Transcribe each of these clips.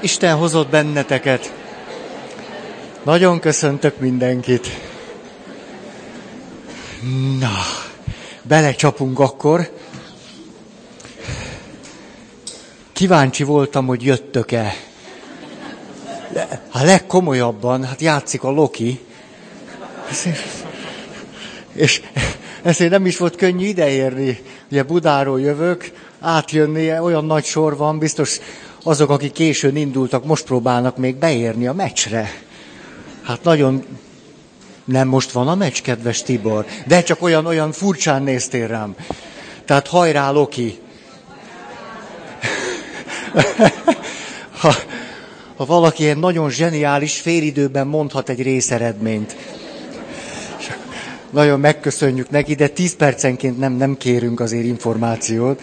Isten hozott benneteket. Nagyon köszöntök mindenkit. Na, belecsapunk akkor. Kíváncsi voltam, hogy jöttök-e. Hát legkomolyabban, hát játszik a Loki. És ezért nem is volt könnyű ideérni. Ugye Budáról jövök, átjönni, olyan nagy sor van, biztos azok, akik későn indultak, most próbálnak még beérni a meccsre. Hát nagyon nem most van a meccs, kedves Tibor, de csak olyan, olyan furcsán néztél rám. Tehát hajrá, Loki! ha, ha valaki ilyen nagyon zseniális, félidőben mondhat egy részeredményt. Nagyon megköszönjük neki, de tíz percenként nem, nem kérünk azért információt.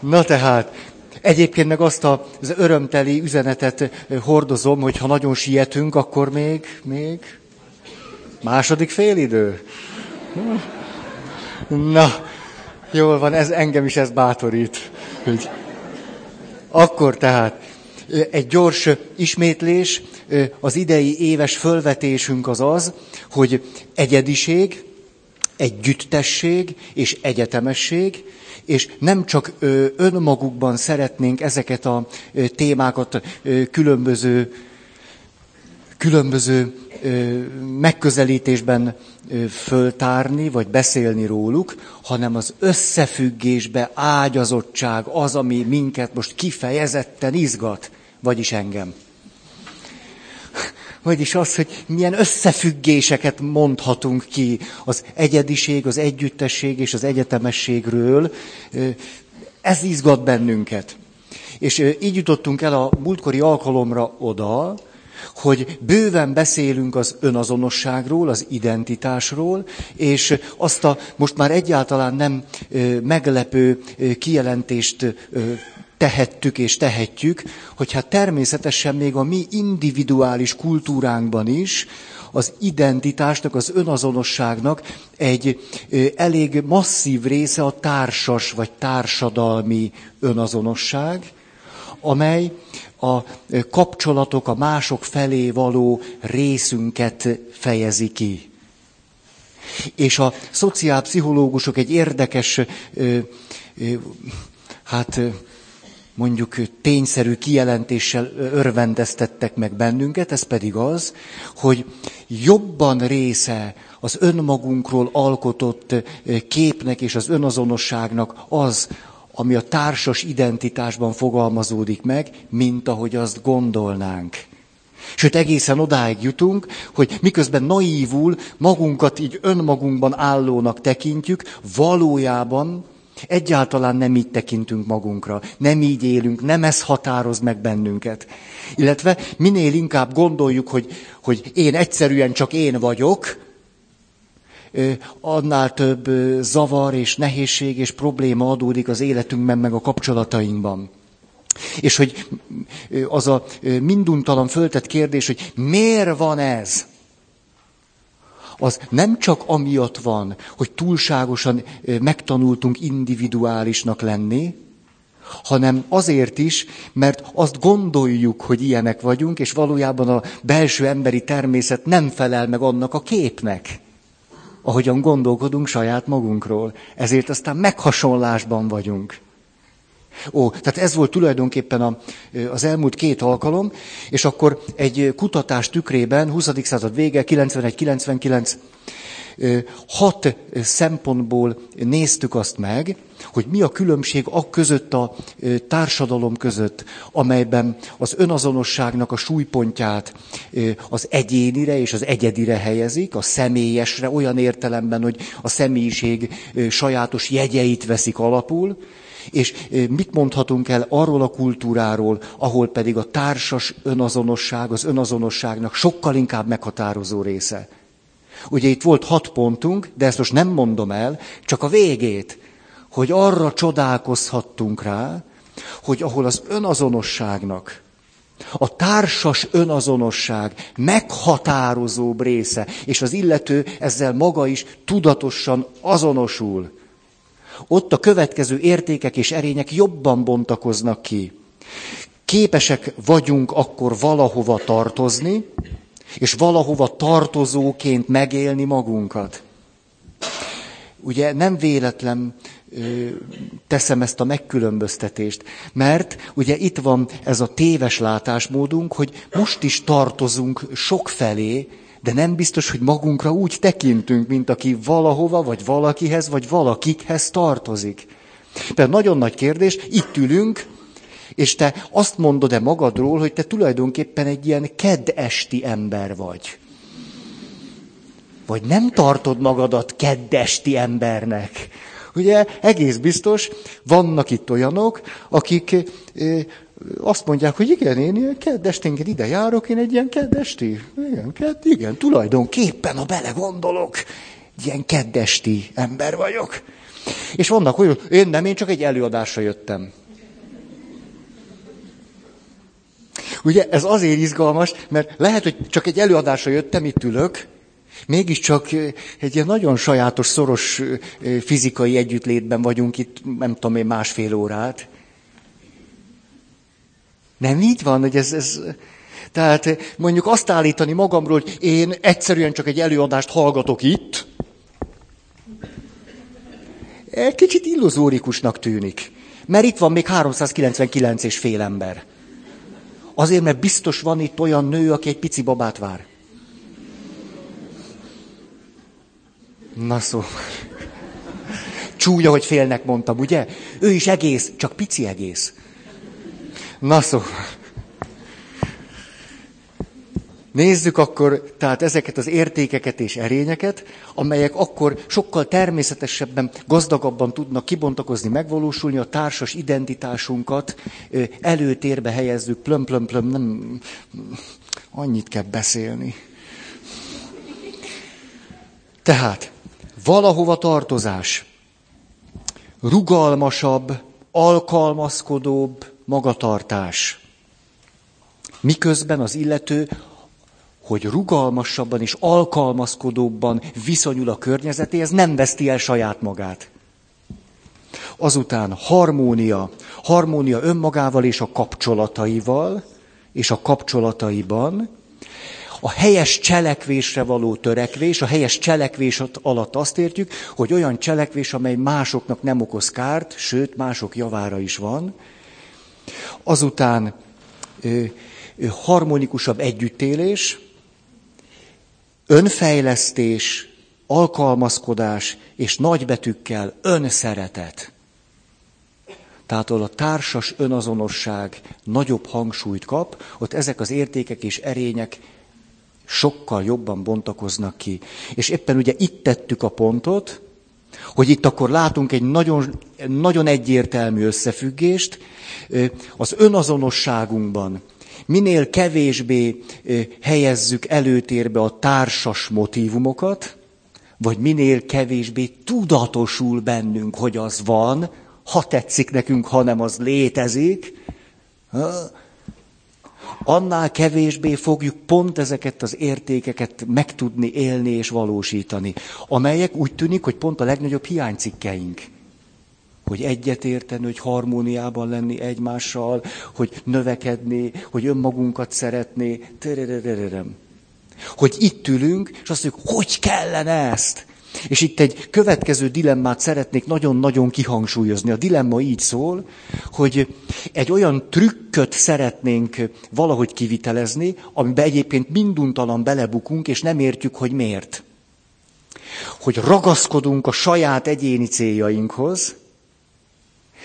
Na tehát, egyébként meg azt az örömteli üzenetet hordozom, hogy ha nagyon sietünk, akkor még, még második félidő. Na, jól van, ez engem is ez bátorít. Hogy akkor tehát egy gyors ismétlés, az idei éves fölvetésünk az az, hogy egyediség, együttesség és egyetemesség, és nem csak önmagukban szeretnénk ezeket a témákat különböző, különböző megközelítésben föltárni, vagy beszélni róluk, hanem az összefüggésbe ágyazottság az, ami minket most kifejezetten izgat, vagyis engem. Vagyis az, hogy milyen összefüggéseket mondhatunk ki az egyediség, az együttesség és az egyetemességről. Ez izgat bennünket. És így jutottunk el a múltkori alkalomra oda, hogy bőven beszélünk az önazonosságról, az identitásról, és azt a most már egyáltalán nem meglepő kijelentést tehettük és tehetjük, hogy hát természetesen még a mi individuális kultúránkban is az identitásnak, az önazonosságnak egy elég masszív része a társas vagy társadalmi önazonosság, amely a kapcsolatok, a mások felé való részünket fejezi ki. És a szociálpszichológusok egy érdekes, hát mondjuk tényszerű kijelentéssel örvendeztettek meg bennünket, ez pedig az, hogy jobban része az önmagunkról alkotott képnek és az önazonosságnak az, ami a társas identitásban fogalmazódik meg, mint ahogy azt gondolnánk. Sőt, egészen odáig jutunk, hogy miközben naívul magunkat így önmagunkban állónak tekintjük, valójában Egyáltalán nem így tekintünk magunkra, nem így élünk, nem ez határoz meg bennünket. Illetve minél inkább gondoljuk, hogy, hogy én egyszerűen csak én vagyok, annál több zavar és nehézség és probléma adódik az életünkben, meg a kapcsolatainkban. És hogy az a minduntalan föltett kérdés, hogy miért van ez? Az nem csak amiatt van, hogy túlságosan megtanultunk individuálisnak lenni, hanem azért is, mert azt gondoljuk, hogy ilyenek vagyunk, és valójában a belső emberi természet nem felel meg annak a képnek, ahogyan gondolkodunk saját magunkról. Ezért aztán meghasonlásban vagyunk. Ó, tehát ez volt tulajdonképpen a, az elmúlt két alkalom, és akkor egy kutatás tükrében, 20. század vége, 91-99, hat szempontból néztük azt meg, hogy mi a különbség a között a társadalom között, amelyben az önazonosságnak a súlypontját az egyénire és az egyedire helyezik, a személyesre, olyan értelemben, hogy a személyiség sajátos jegyeit veszik alapul, és mit mondhatunk el arról a kultúráról, ahol pedig a társas önazonosság, az önazonosságnak sokkal inkább meghatározó része. Ugye itt volt hat pontunk, de ezt most nem mondom el, csak a végét, hogy arra csodálkozhattunk rá, hogy ahol az önazonosságnak, a társas önazonosság meghatározóbb része, és az illető ezzel maga is tudatosan azonosul, ott a következő értékek és erények jobban bontakoznak ki. képesek vagyunk akkor valahova tartozni, és valahova tartozóként megélni magunkat. Ugye nem véletlen ö, teszem ezt a megkülönböztetést, mert ugye itt van ez a téves látásmódunk, hogy most is tartozunk sok felé, de nem biztos, hogy magunkra úgy tekintünk, mint aki valahova, vagy valakihez, vagy valakikhez tartozik. Például nagyon nagy kérdés, itt ülünk, és te azt mondod-e magadról, hogy te tulajdonképpen egy ilyen keddesti ember vagy. Vagy nem tartod magadat keddesti embernek. Ugye egész biztos, vannak itt olyanok, akik azt mondják, hogy igen, én ilyen keddesténként ide járok, én egy ilyen keddesti. Igen, kedd, igen, tulajdonképpen, ha belegondolok, ilyen keddesti ember vagyok. És vannak olyan, én nem, én csak egy előadásra jöttem. Ugye ez azért izgalmas, mert lehet, hogy csak egy előadásra jöttem, itt ülök, mégiscsak egy ilyen nagyon sajátos, szoros fizikai együttlétben vagyunk itt, nem tudom én, másfél órát. Nem így van, hogy ez, ez... Tehát mondjuk azt állítani magamról, hogy én egyszerűen csak egy előadást hallgatok itt, egy kicsit illuzórikusnak tűnik. Mert itt van még 399 és fél ember. Azért, mert biztos van itt olyan nő, aki egy pici babát vár. Na szó. Csúnya, hogy félnek mondtam, ugye? Ő is egész, csak pici egész. Na szó. Nézzük akkor tehát ezeket az értékeket és erényeket, amelyek akkor sokkal természetesebben, gazdagabban tudnak kibontakozni, megvalósulni, a társas identitásunkat előtérbe helyezzük, plöm, plöm, plöm, nem, annyit kell beszélni. Tehát, valahova tartozás, rugalmasabb, alkalmazkodóbb magatartás. Miközben az illető hogy rugalmasabban és alkalmazkodóbban viszonyul a környezetéhez, nem veszti el saját magát. Azután harmónia. Harmónia önmagával és a kapcsolataival, és a kapcsolataiban. A helyes cselekvésre való törekvés, a helyes cselekvés alatt azt értjük, hogy olyan cselekvés, amely másoknak nem okoz kárt, sőt, mások javára is van. Azután harmonikusabb együttélés, önfejlesztés, alkalmazkodás és nagybetűkkel önszeretet. Tehát ahol a társas önazonosság nagyobb hangsúlyt kap, ott ezek az értékek és erények sokkal jobban bontakoznak ki. És éppen ugye itt tettük a pontot, hogy itt akkor látunk egy nagyon, nagyon egyértelmű összefüggést az önazonosságunkban, minél kevésbé helyezzük előtérbe a társas motivumokat, vagy minél kevésbé tudatosul bennünk, hogy az van, ha tetszik nekünk, hanem az létezik, annál kevésbé fogjuk pont ezeket az értékeket megtudni élni és valósítani, amelyek úgy tűnik, hogy pont a legnagyobb hiánycikkeink hogy egyetérteni, hogy harmóniában lenni egymással, hogy növekedni, hogy önmagunkat szeretni. Hogy itt ülünk, és azt mondjuk, hogy kellene ezt? És itt egy következő dilemmát szeretnék nagyon-nagyon kihangsúlyozni. A dilemma így szól, hogy egy olyan trükköt szeretnénk valahogy kivitelezni, amiben egyébként minduntalan belebukunk, és nem értjük, hogy miért. Hogy ragaszkodunk a saját egyéni céljainkhoz,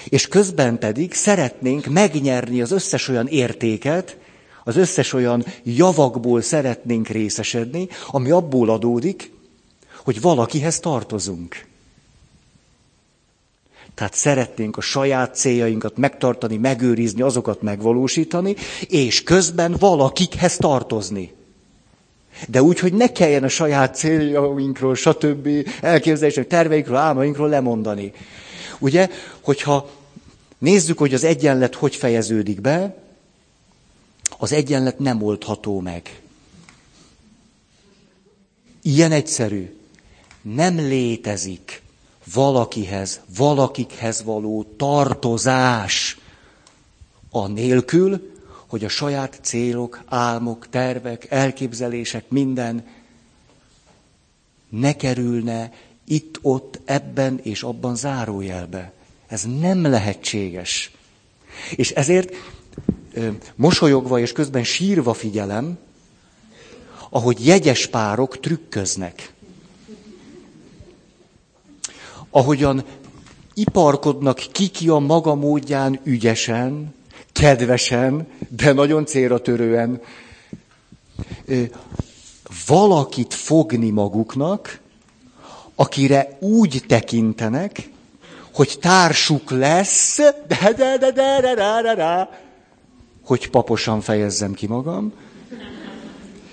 és közben pedig szeretnénk megnyerni az összes olyan értéket, az összes olyan javakból szeretnénk részesedni, ami abból adódik, hogy valakihez tartozunk. Tehát szeretnénk a saját céljainkat megtartani, megőrizni, azokat megvalósítani, és közben valakikhez tartozni. De úgy, hogy ne kelljen a saját céljainkról, stb. elképzelések, terveinkről, álmainkról lemondani. Ugye, hogyha nézzük, hogy az egyenlet hogy fejeződik be, az egyenlet nem oldható meg. Ilyen egyszerű. Nem létezik valakihez, valakikhez való tartozás a nélkül, hogy a saját célok, álmok, tervek, elképzelések, minden ne kerülne itt-ott, ebben és abban zárójelbe. Ez nem lehetséges. És ezért mosolyogva és közben sírva figyelem, ahogy jegyes párok trükköznek ahogyan iparkodnak kiki a maga módján ügyesen, kedvesen, de nagyon célra törően, valakit fogni maguknak, akire úgy tekintenek, hogy társuk lesz, de de de de de de de, de hogy paposan fejezzem ki magam,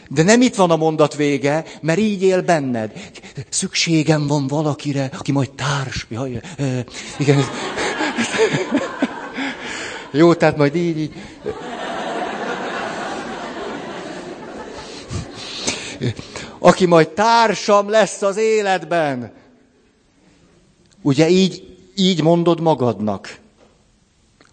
de nem itt van a mondat vége, mert így él benned. Szükségem van valakire, aki majd társ. Jaj, e, igen. Jó, tehát majd így, így. Aki majd társam lesz az életben. Ugye így, így mondod magadnak.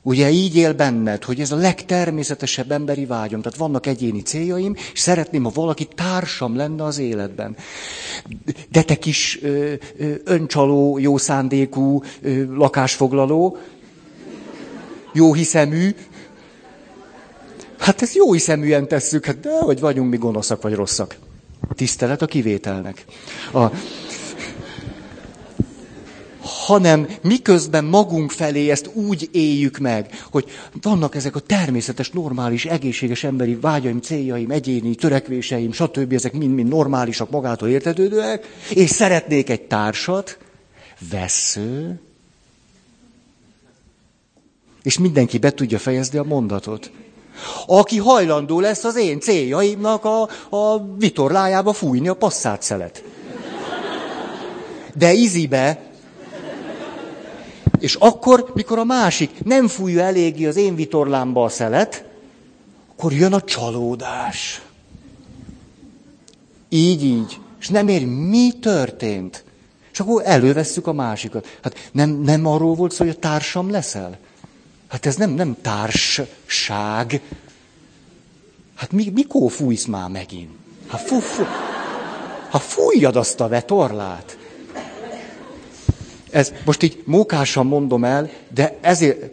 Ugye így él benned, hogy ez a legtermészetesebb emberi vágyom. Tehát vannak egyéni céljaim, és szeretném, ha valaki társam lenne az életben. De te kis ö, ö, öncsaló, jó szándékú, ö, lakásfoglaló, jó hiszemű, Hát ezt jó hiszeműen tesszük, hát de hogy vagyunk mi gonoszak vagy rosszak. Tisztelet a kivételnek. A, hanem miközben magunk felé ezt úgy éljük meg, hogy vannak ezek a természetes, normális, egészséges emberi vágyaim, céljaim, egyéni törekvéseim, stb. ezek mind-mind normálisak, magától értetődőek, és szeretnék egy társat, vesző, és mindenki be tudja fejezni a mondatot. Aki hajlandó lesz az én céljaimnak a, a vitorlájába fújni a passzát szelet. De izibe és akkor, mikor a másik nem fújja eléggé az én vitorlámba a szelet, akkor jön a csalódás. Így, így. És nem ér, mi történt. És akkor elővesszük a másikat. Hát nem, nem arról volt szó, hogy a társam leszel? Hát ez nem, nem társság. Hát mi, mikor fújsz már megint? Hát, fú, fú, hát fújjad azt a vetorlát. Ez most így mókásan mondom el, de ezért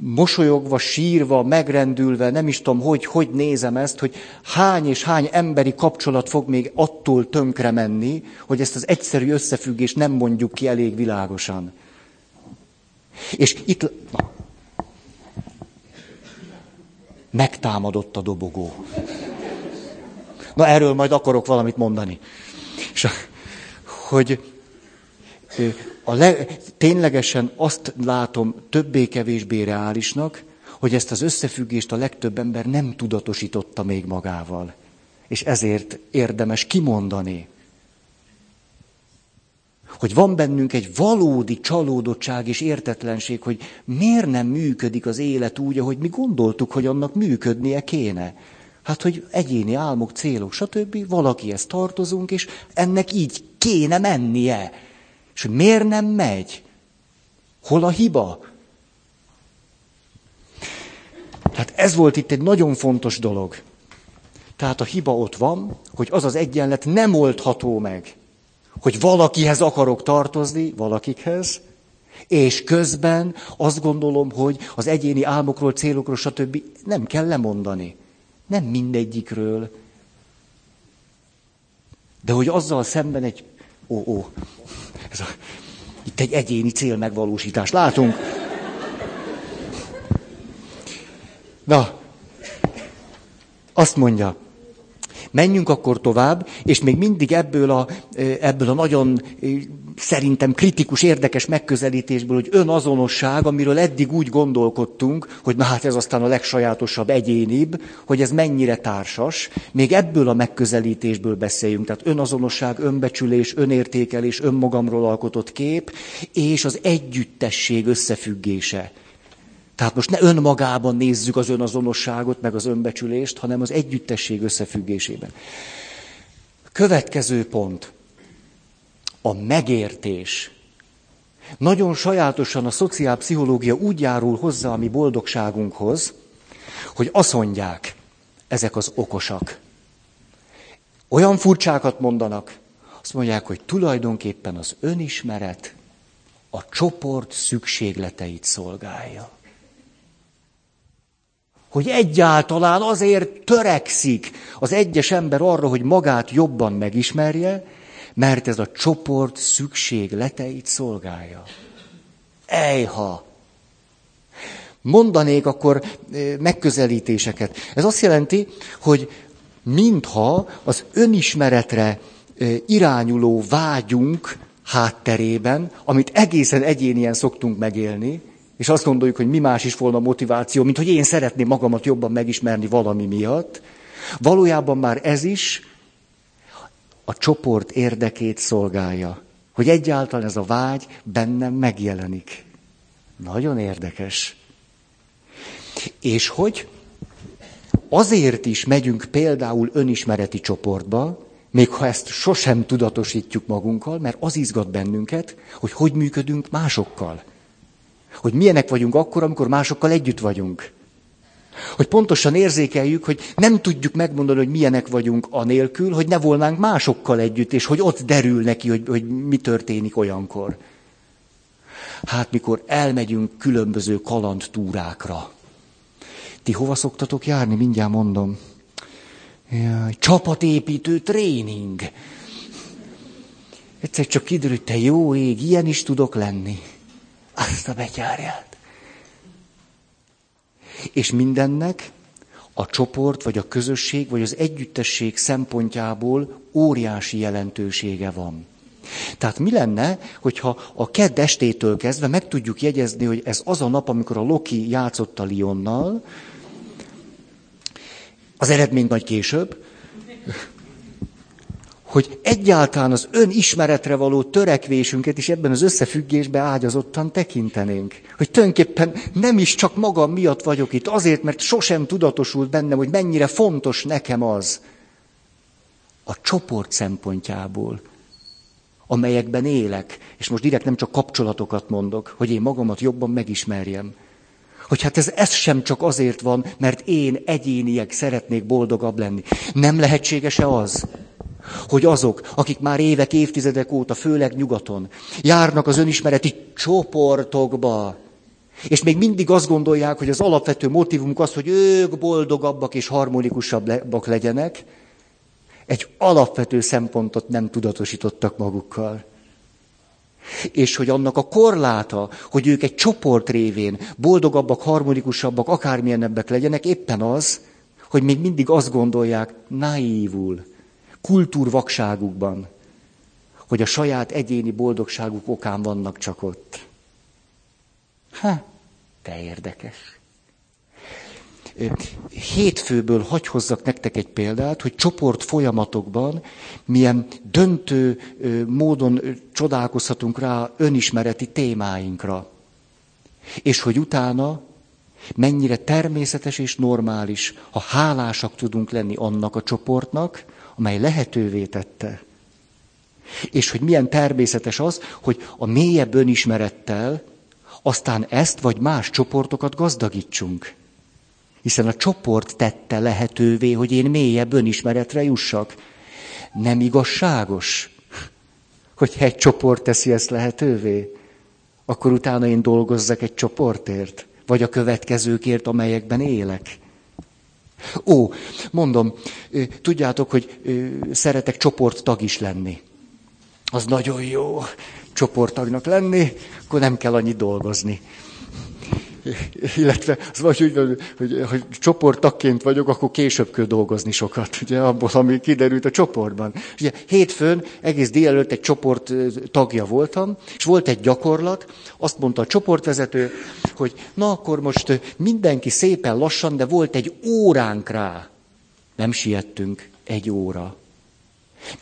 mosolyogva, sírva, megrendülve, nem is tudom, hogy, hogy nézem ezt, hogy hány és hány emberi kapcsolat fog még attól tönkre menni, hogy ezt az egyszerű összefüggést nem mondjuk ki elég világosan. És itt na, megtámadott a dobogó. Na erről majd akarok valamit mondani. És hogy a le, ténylegesen azt látom többé-kevésbé reálisnak, hogy ezt az összefüggést a legtöbb ember nem tudatosította még magával. És ezért érdemes kimondani, hogy van bennünk egy valódi csalódottság és értetlenség, hogy miért nem működik az élet úgy, ahogy mi gondoltuk, hogy annak működnie kéne. Hát, hogy egyéni álmok, célok, stb. Valakihez tartozunk, és ennek így kéne mennie. És miért nem megy? Hol a hiba? Tehát ez volt itt egy nagyon fontos dolog. Tehát a hiba ott van, hogy az az egyenlet nem oldható meg. Hogy valakihez akarok tartozni, valakikhez, és közben azt gondolom, hogy az egyéni álmokról, célokról, stb. nem kell lemondani. Nem mindegyikről. De hogy azzal szemben egy... Ó, ó, ez a, itt egy egyéni cél megvalósítás. Látunk? Na, azt mondja, menjünk akkor tovább, és még mindig ebből a, ebből a nagyon szerintem kritikus, érdekes megközelítésből, hogy önazonosság, amiről eddig úgy gondolkodtunk, hogy na hát ez aztán a legsajátosabb, egyénibb, hogy ez mennyire társas, még ebből a megközelítésből beszéljünk. Tehát önazonosság, önbecsülés, önértékelés, önmagamról alkotott kép, és az együttesség összefüggése. Tehát most ne önmagában nézzük az önazonosságot, meg az önbecsülést, hanem az együttesség összefüggésében. Következő pont a megértés. Nagyon sajátosan a szociálpszichológia úgy járul hozzá a mi boldogságunkhoz, hogy azt mondják, ezek az okosak. Olyan furcsákat mondanak, azt mondják, hogy tulajdonképpen az önismeret a csoport szükségleteit szolgálja. Hogy egyáltalán azért törekszik az egyes ember arra, hogy magát jobban megismerje, mert ez a csoport szükségleteit szolgálja. Ejha! Mondanék akkor eh, megközelítéseket. Ez azt jelenti, hogy mintha az önismeretre eh, irányuló vágyunk hátterében, amit egészen egyénien szoktunk megélni, és azt gondoljuk, hogy mi más is volna motiváció, mint hogy én szeretném magamat jobban megismerni valami miatt. Valójában már ez is a csoport érdekét szolgálja. Hogy egyáltalán ez a vágy bennem megjelenik. Nagyon érdekes. És hogy azért is megyünk például önismereti csoportba, még ha ezt sosem tudatosítjuk magunkkal, mert az izgat bennünket, hogy hogy működünk másokkal. Hogy milyenek vagyunk akkor, amikor másokkal együtt vagyunk. Hogy pontosan érzékeljük, hogy nem tudjuk megmondani, hogy milyenek vagyunk anélkül, hogy ne volnánk másokkal együtt, és hogy ott derül neki, hogy, hogy mi történik olyankor. Hát mikor elmegyünk különböző kalandtúrákra. Ti hova szoktatok járni? Mindjárt mondom. Jaj, csapatépítő tréning. Egyszer csak kiderült, te jó ég, ilyen is tudok lenni. Azt a betyárját. És mindennek a csoport, vagy a közösség, vagy az együttesség szempontjából óriási jelentősége van. Tehát mi lenne, hogyha a kedd estétől kezdve meg tudjuk jegyezni, hogy ez az a nap, amikor a Loki játszott a Lionnal, az eredmény majd később, hogy egyáltalán az önismeretre való törekvésünket is ebben az összefüggésben ágyazottan tekintenénk. Hogy tulajdonképpen nem is csak magam miatt vagyok itt, azért, mert sosem tudatosult bennem, hogy mennyire fontos nekem az. A csoport szempontjából, amelyekben élek, és most direkt nem csak kapcsolatokat mondok, hogy én magamat jobban megismerjem, hogy hát ez, ez sem csak azért van, mert én egyéniek szeretnék boldogabb lenni. Nem lehetséges-e az, hogy azok, akik már évek, évtizedek óta, főleg nyugaton, járnak az önismereti csoportokba, és még mindig azt gondolják, hogy az alapvető motivumuk az, hogy ők boldogabbak és harmonikusabbak legyenek, egy alapvető szempontot nem tudatosítottak magukkal. És hogy annak a korláta, hogy ők egy csoport révén boldogabbak, harmonikusabbak, akármilyenebbek legyenek, éppen az, hogy még mindig azt gondolják naívul, kultúrvakságukban, hogy a saját egyéni boldogságuk okán vannak csak ott. Ha, te érdekes. Hétfőből hagy hozzak nektek egy példát, hogy csoport folyamatokban milyen döntő módon csodálkozhatunk rá önismereti témáinkra. És hogy utána mennyire természetes és normális, ha hálásak tudunk lenni annak a csoportnak, amely lehetővé tette. És hogy milyen természetes az, hogy a mélyebb önismerettel aztán ezt vagy más csoportokat gazdagítsunk. Hiszen a csoport tette lehetővé, hogy én mélyebb önismeretre jussak. Nem igazságos, hogy egy csoport teszi ezt lehetővé, akkor utána én dolgozzak egy csoportért, vagy a következőkért, amelyekben élek. Ó, mondom, tudjátok, hogy szeretek csoporttag is lenni. Az nagyon jó csoporttagnak lenni, akkor nem kell annyit dolgozni. illetve az vagy úgy, hogy, hogy, hogy csoporttakként vagyok, akkor később kell dolgozni sokat, ugye, abból, ami kiderült a csoportban. Ugye, hétfőn egész délelőtt egy csoport tagja voltam, és volt egy gyakorlat, azt mondta a csoportvezető, hogy na akkor most mindenki szépen lassan, de volt egy óránk rá. Nem siettünk, egy óra.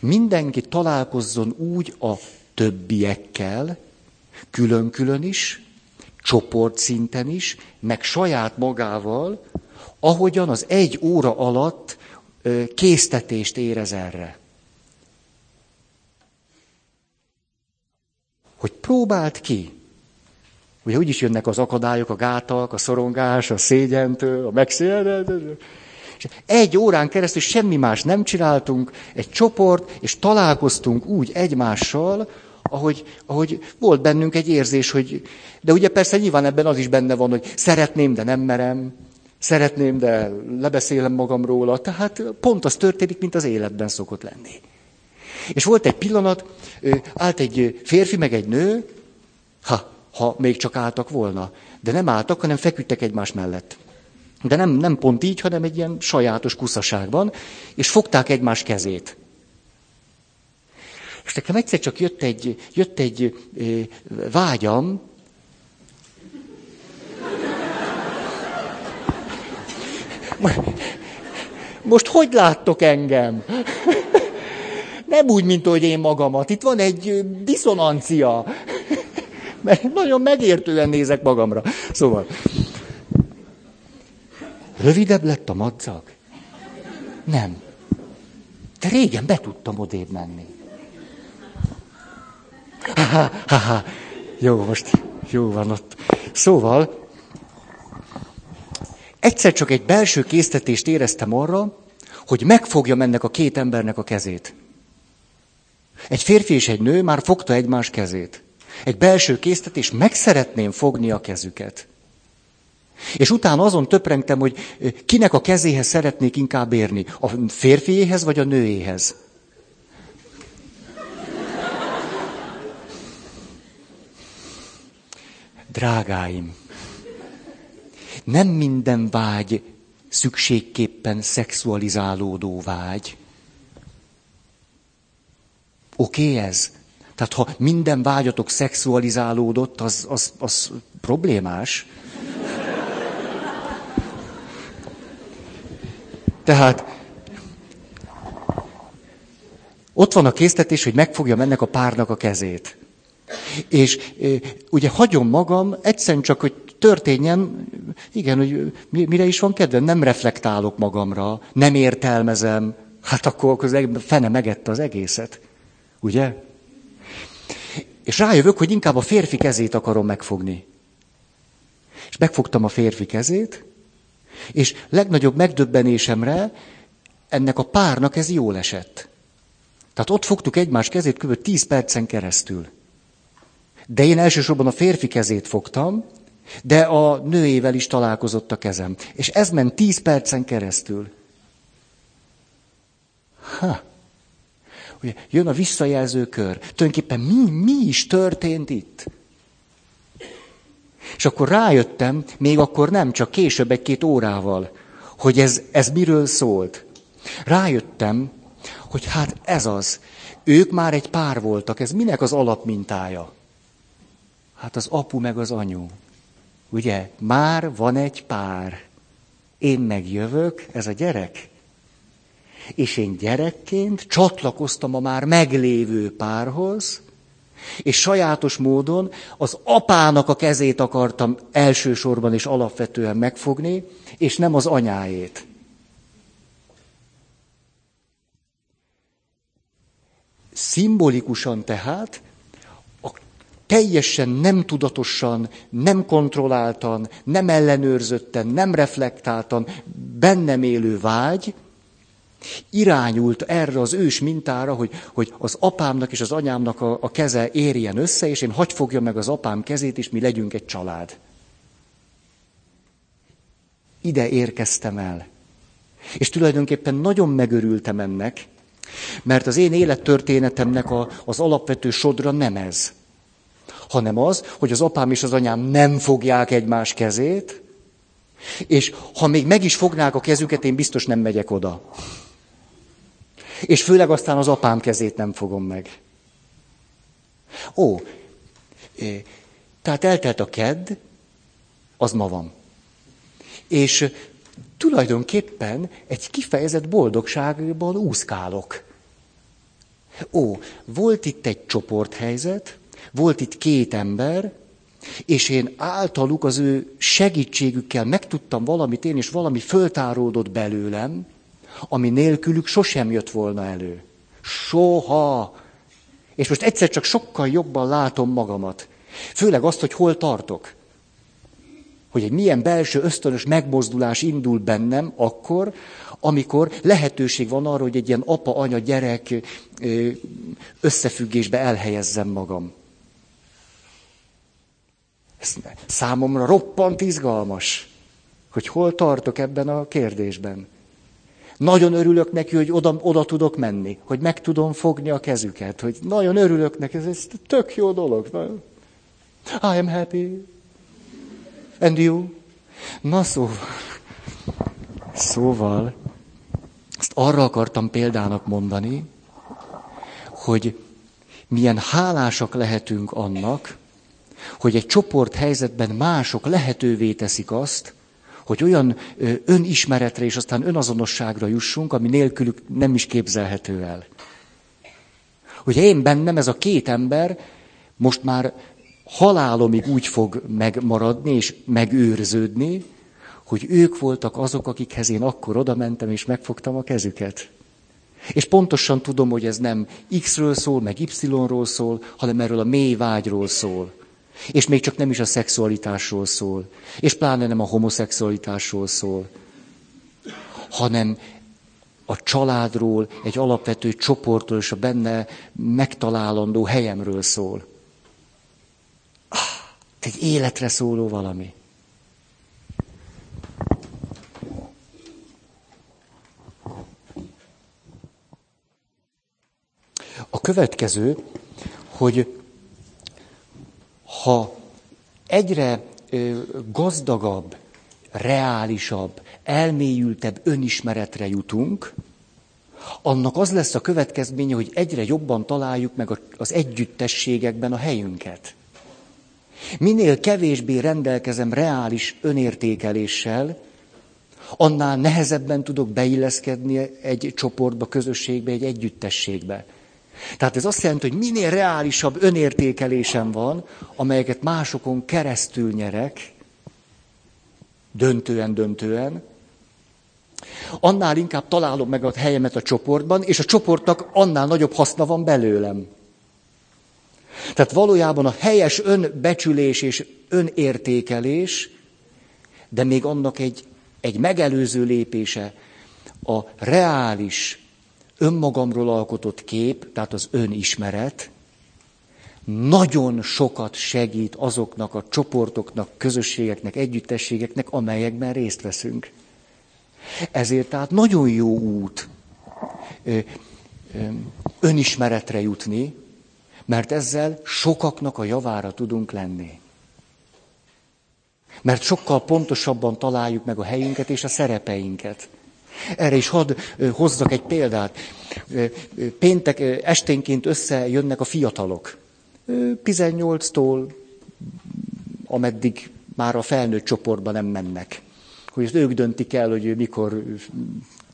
Mindenki találkozzon úgy a többiekkel, külön-külön is, csoportszinten is, meg saját magával, ahogyan az egy óra alatt késztetést érez erre. Hogy próbált ki. Ugye úgyis jönnek az akadályok, a gátak, a szorongás, a szégyentől, a megszél. Egy órán keresztül semmi más nem csináltunk, egy csoport, és találkoztunk úgy egymással, ahogy, ahogy volt bennünk egy érzés, hogy... De ugye persze nyilván ebben az is benne van, hogy szeretném, de nem merem, szeretném, de lebeszélem magam róla. Tehát pont az történik, mint az életben szokott lenni. És volt egy pillanat, állt egy férfi, meg egy nő, ha, ha még csak álltak volna. De nem álltak, hanem feküdtek egymás mellett. De nem, nem pont így, hanem egy ilyen sajátos kuszaságban, és fogták egymás kezét. És nekem egyszer csak jött egy, jött egy vágyam, most hogy láttok engem? Nem úgy, mint hogy én magamat. Itt van egy diszonancia. Mert nagyon megértően nézek magamra. Szóval, rövidebb lett a madzag? Nem. De régen be tudtam odébb menni. Jó, most jó van ott. Szóval, egyszer csak egy belső késztetést éreztem arra, hogy megfogjam ennek a két embernek a kezét. Egy férfi és egy nő már fogta egymás kezét. Egy belső késztetés, meg szeretném fogni a kezüket. És utána azon töprengtem, hogy kinek a kezéhez szeretnék inkább érni. A férfiéhez vagy a nőéhez. Drágáim, nem minden vágy szükségképpen szexualizálódó vágy. Oké okay ez? Tehát ha minden vágyatok szexualizálódott, az, az, az problémás. Tehát ott van a késztetés, hogy megfogjam ennek a párnak a kezét. És ugye hagyom magam, egyszerűen csak, hogy történjen, igen, hogy mire is van kedvem, nem reflektálok magamra, nem értelmezem, hát akkor az fene megette az egészet. Ugye? És rájövök, hogy inkább a férfi kezét akarom megfogni. És megfogtam a férfi kezét, és legnagyobb megdöbbenésemre ennek a párnak ez jól esett. Tehát ott fogtuk egymás kezét kb. 10 percen keresztül. De én elsősorban a férfi kezét fogtam, de a nőével is találkozott a kezem. És ez ment 10 percen keresztül. Ha. Ugye, jön a visszajelző kör. Tulajdonképpen mi, mi is történt itt? És akkor rájöttem, még akkor nem, csak később egy-két órával, hogy ez, ez miről szólt. Rájöttem, hogy hát ez az. Ők már egy pár voltak, ez minek az alapmintája? Hát az apu meg az anyu. Ugye, már van egy pár. Én megjövök, ez a gyerek. És én gyerekként csatlakoztam a már meglévő párhoz, és sajátos módon az apának a kezét akartam elsősorban és alapvetően megfogni, és nem az anyáét. Szimbolikusan tehát teljesen nem tudatosan, nem kontrolláltan, nem ellenőrzötten, nem reflektáltan bennem élő vágy, irányult erre az ős mintára, hogy, hogy az apámnak és az anyámnak a, a keze érjen össze, és én hagy fogja meg az apám kezét, és mi legyünk egy család. Ide érkeztem el. És tulajdonképpen nagyon megörültem ennek, mert az én élettörténetemnek a, az alapvető sodra nem ez, hanem az, hogy az apám és az anyám nem fogják egymás kezét, és ha még meg is fognák a kezüket, én biztos nem megyek oda. És főleg aztán az apám kezét nem fogom meg. Ó, tehát eltelt a kedd, az ma van. És tulajdonképpen egy kifejezett boldogságban úszkálok. Ó, volt itt egy csoporthelyzet, volt itt két ember, és én általuk az ő segítségükkel megtudtam valamit én, és valami föltáródott belőlem, ami nélkülük sosem jött volna elő. Soha. És most egyszer csak sokkal jobban látom magamat. Főleg azt, hogy hol tartok. Hogy egy milyen belső ösztönös megmozdulás indul bennem akkor, amikor lehetőség van arra, hogy egy ilyen apa-anya-gyerek összefüggésbe elhelyezzem magam. Ez számomra roppant izgalmas, hogy hol tartok ebben a kérdésben. Nagyon örülök neki, hogy oda, oda tudok menni, hogy meg tudom fogni a kezüket, hogy nagyon örülök neki, ez, ez tök jó dolog. I am happy. And you? Na szóval, szóval, ezt arra akartam példának mondani, hogy milyen hálásak lehetünk annak, hogy egy csoport helyzetben mások lehetővé teszik azt, hogy olyan önismeretre és aztán önazonosságra jussunk, ami nélkülük nem is képzelhető el. Hogy én bennem ez a két ember most már halálomig úgy fog megmaradni és megőrződni, hogy ők voltak azok, akikhez én akkor oda mentem és megfogtam a kezüket. És pontosan tudom, hogy ez nem X-ről szól, meg Y-ról szól, hanem erről a mély vágyról szól. És még csak nem is a szexualitásról szól. És pláne nem a homoszexualitásról szól. Hanem a családról, egy alapvető csoportról és a benne megtalálandó helyemről szól. Ah, egy életre szóló valami. A következő, hogy ha egyre gazdagabb, reálisabb, elmélyültebb önismeretre jutunk, annak az lesz a következménye, hogy egyre jobban találjuk meg az együttességekben a helyünket. Minél kevésbé rendelkezem reális önértékeléssel, annál nehezebben tudok beilleszkedni egy csoportba, közösségbe, egy együttességbe. Tehát ez azt jelenti, hogy minél reálisabb önértékelésem van, amelyeket másokon keresztül nyerek, döntően, döntően, annál inkább találom meg a helyemet a csoportban, és a csoportnak annál nagyobb haszna van belőlem. Tehát valójában a helyes önbecsülés és önértékelés, de még annak egy, egy megelőző lépése a reális önmagamról alkotott kép, tehát az önismeret, nagyon sokat segít azoknak a csoportoknak, közösségeknek, együttességeknek, amelyekben részt veszünk. Ezért tehát nagyon jó út önismeretre jutni, mert ezzel sokaknak a javára tudunk lenni. Mert sokkal pontosabban találjuk meg a helyünket és a szerepeinket. Erre is hadd hozzak egy példát. Péntek esténként összejönnek a fiatalok. 18-tól, ameddig már a felnőtt csoportban nem mennek. Hogy ezt ők döntik el, hogy mikor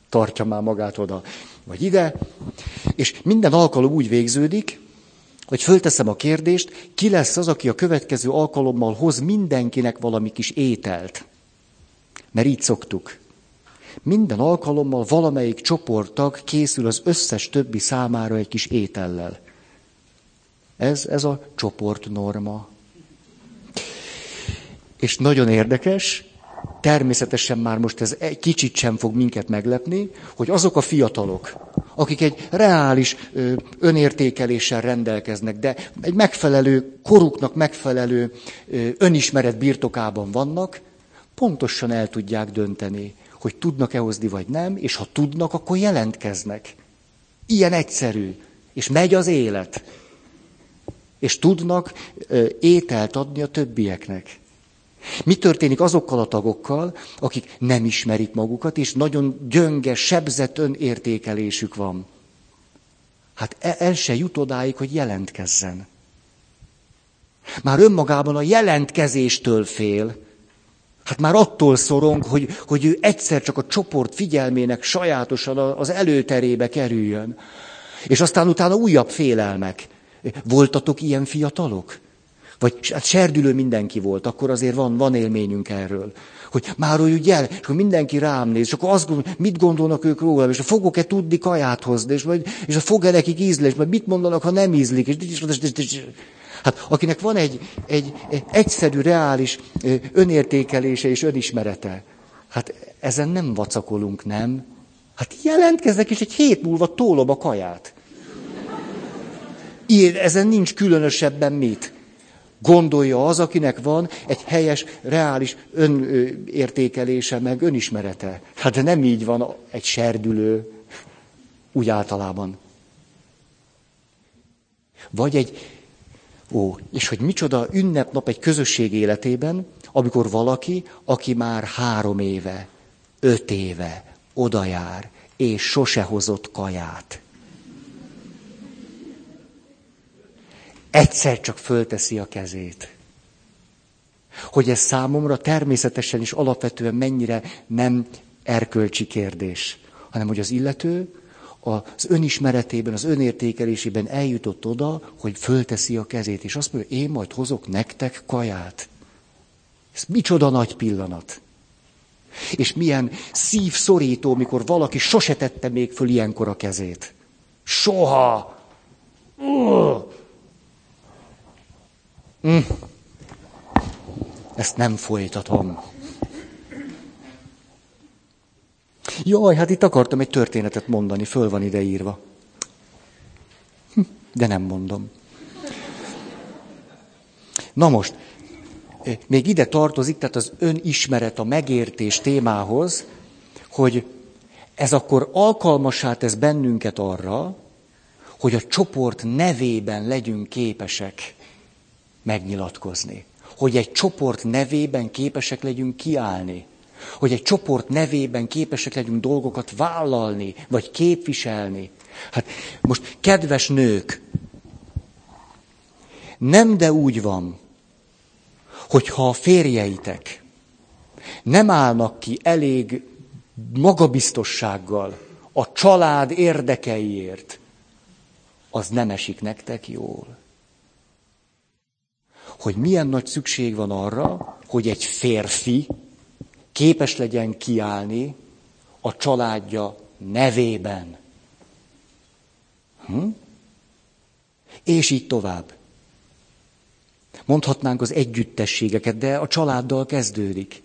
tartja már magát oda, vagy ide. És minden alkalom úgy végződik, hogy fölteszem a kérdést, ki lesz az, aki a következő alkalommal hoz mindenkinek valami kis ételt. Mert így szoktuk. Minden alkalommal valamelyik csoporttag készül az összes többi számára egy kis étellel. Ez, ez a csoportnorma. És nagyon érdekes, természetesen már most ez egy kicsit sem fog minket meglepni, hogy azok a fiatalok, akik egy reális önértékeléssel rendelkeznek, de egy megfelelő, koruknak megfelelő önismeret birtokában vannak, pontosan el tudják dönteni, hogy tudnak-e hozni, vagy nem, és ha tudnak, akkor jelentkeznek. Ilyen egyszerű. És megy az élet. És tudnak ételt adni a többieknek. Mi történik azokkal a tagokkal, akik nem ismerik magukat, és nagyon gyönge, sebzett önértékelésük van? Hát e, el se jut odáig, hogy jelentkezzen. Már önmagában a jelentkezéstől fél, Hát már attól szorong, hogy, hogy ő egyszer csak a csoport figyelmének sajátosan az előterébe kerüljön. És aztán utána újabb félelmek. Voltatok ilyen fiatalok? Vagy hát serdülő mindenki volt, akkor azért van, van élményünk erről. Hogy már úgy el, és akkor mindenki rám néz, és akkor azt gondol, mit gondolnak ők rólam, és fogok-e tudni kaját hozni, és, vagy, és a fog-e nekik ízlés, vagy mit mondanak, ha nem ízlik, és, és, és, és, és Hát akinek van egy, egy, egy egyszerű, reális önértékelése és önismerete, hát ezen nem vacakolunk, nem? Hát jelentkeznek, és egy hét múlva tólom a kaját. Ilyen, ezen nincs különösebben mit. Gondolja az, akinek van egy helyes, reális önértékelése, meg önismerete. Hát de nem így van egy serdülő, úgy általában. Vagy egy, ó, és hogy micsoda ünnepnap egy közösség életében, amikor valaki, aki már három éve, öt éve oda jár, és sose hozott kaját. Egyszer csak fölteszi a kezét. Hogy ez számomra természetesen is alapvetően mennyire nem erkölcsi kérdés, hanem hogy az illető az önismeretében, az önértékelésében eljutott oda, hogy fölteszi a kezét, és azt mondja, én majd hozok nektek kaját. Ez micsoda nagy pillanat. És milyen szívszorító, mikor valaki sose tette még föl ilyenkor a kezét. Soha! Mm. Ezt nem folytatom. Jaj, hát itt akartam egy történetet mondani, föl van ide írva. De nem mondom. Na most, eh, még ide tartozik, tehát az önismeret, a megértés témához, hogy ez akkor alkalmasá tesz bennünket arra, hogy a csoport nevében legyünk képesek megnyilatkozni. Hogy egy csoport nevében képesek legyünk kiállni. Hogy egy csoport nevében képesek legyünk dolgokat vállalni, vagy képviselni. Hát most, kedves nők, nem de úgy van, hogyha a férjeitek nem állnak ki elég magabiztossággal a család érdekeiért, az nem esik nektek jól hogy milyen nagy szükség van arra, hogy egy férfi képes legyen kiállni a családja nevében. Hm? És így tovább. Mondhatnánk az együttességeket, de a családdal kezdődik.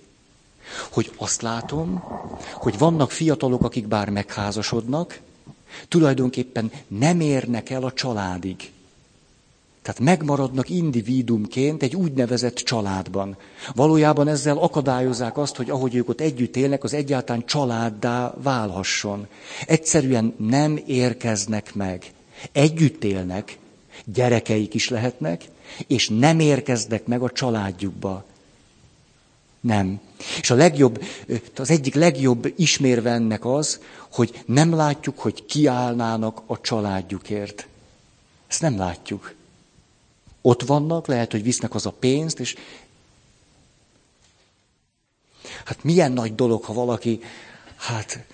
Hogy azt látom, hogy vannak fiatalok, akik bár megházasodnak, tulajdonképpen nem érnek el a családig. Tehát megmaradnak individumként egy úgynevezett családban. Valójában ezzel akadályozzák azt, hogy ahogy ők ott együtt élnek, az egyáltalán családdá válhasson. Egyszerűen nem érkeznek meg. Együtt élnek, gyerekeik is lehetnek, és nem érkeznek meg a családjukba. Nem. És a legjobb, az egyik legjobb ismérve ennek az, hogy nem látjuk, hogy kiállnának a családjukért. Ezt nem látjuk. Ott vannak, lehet, hogy visznek az a pénzt, és hát milyen nagy dolog, ha valaki, hát,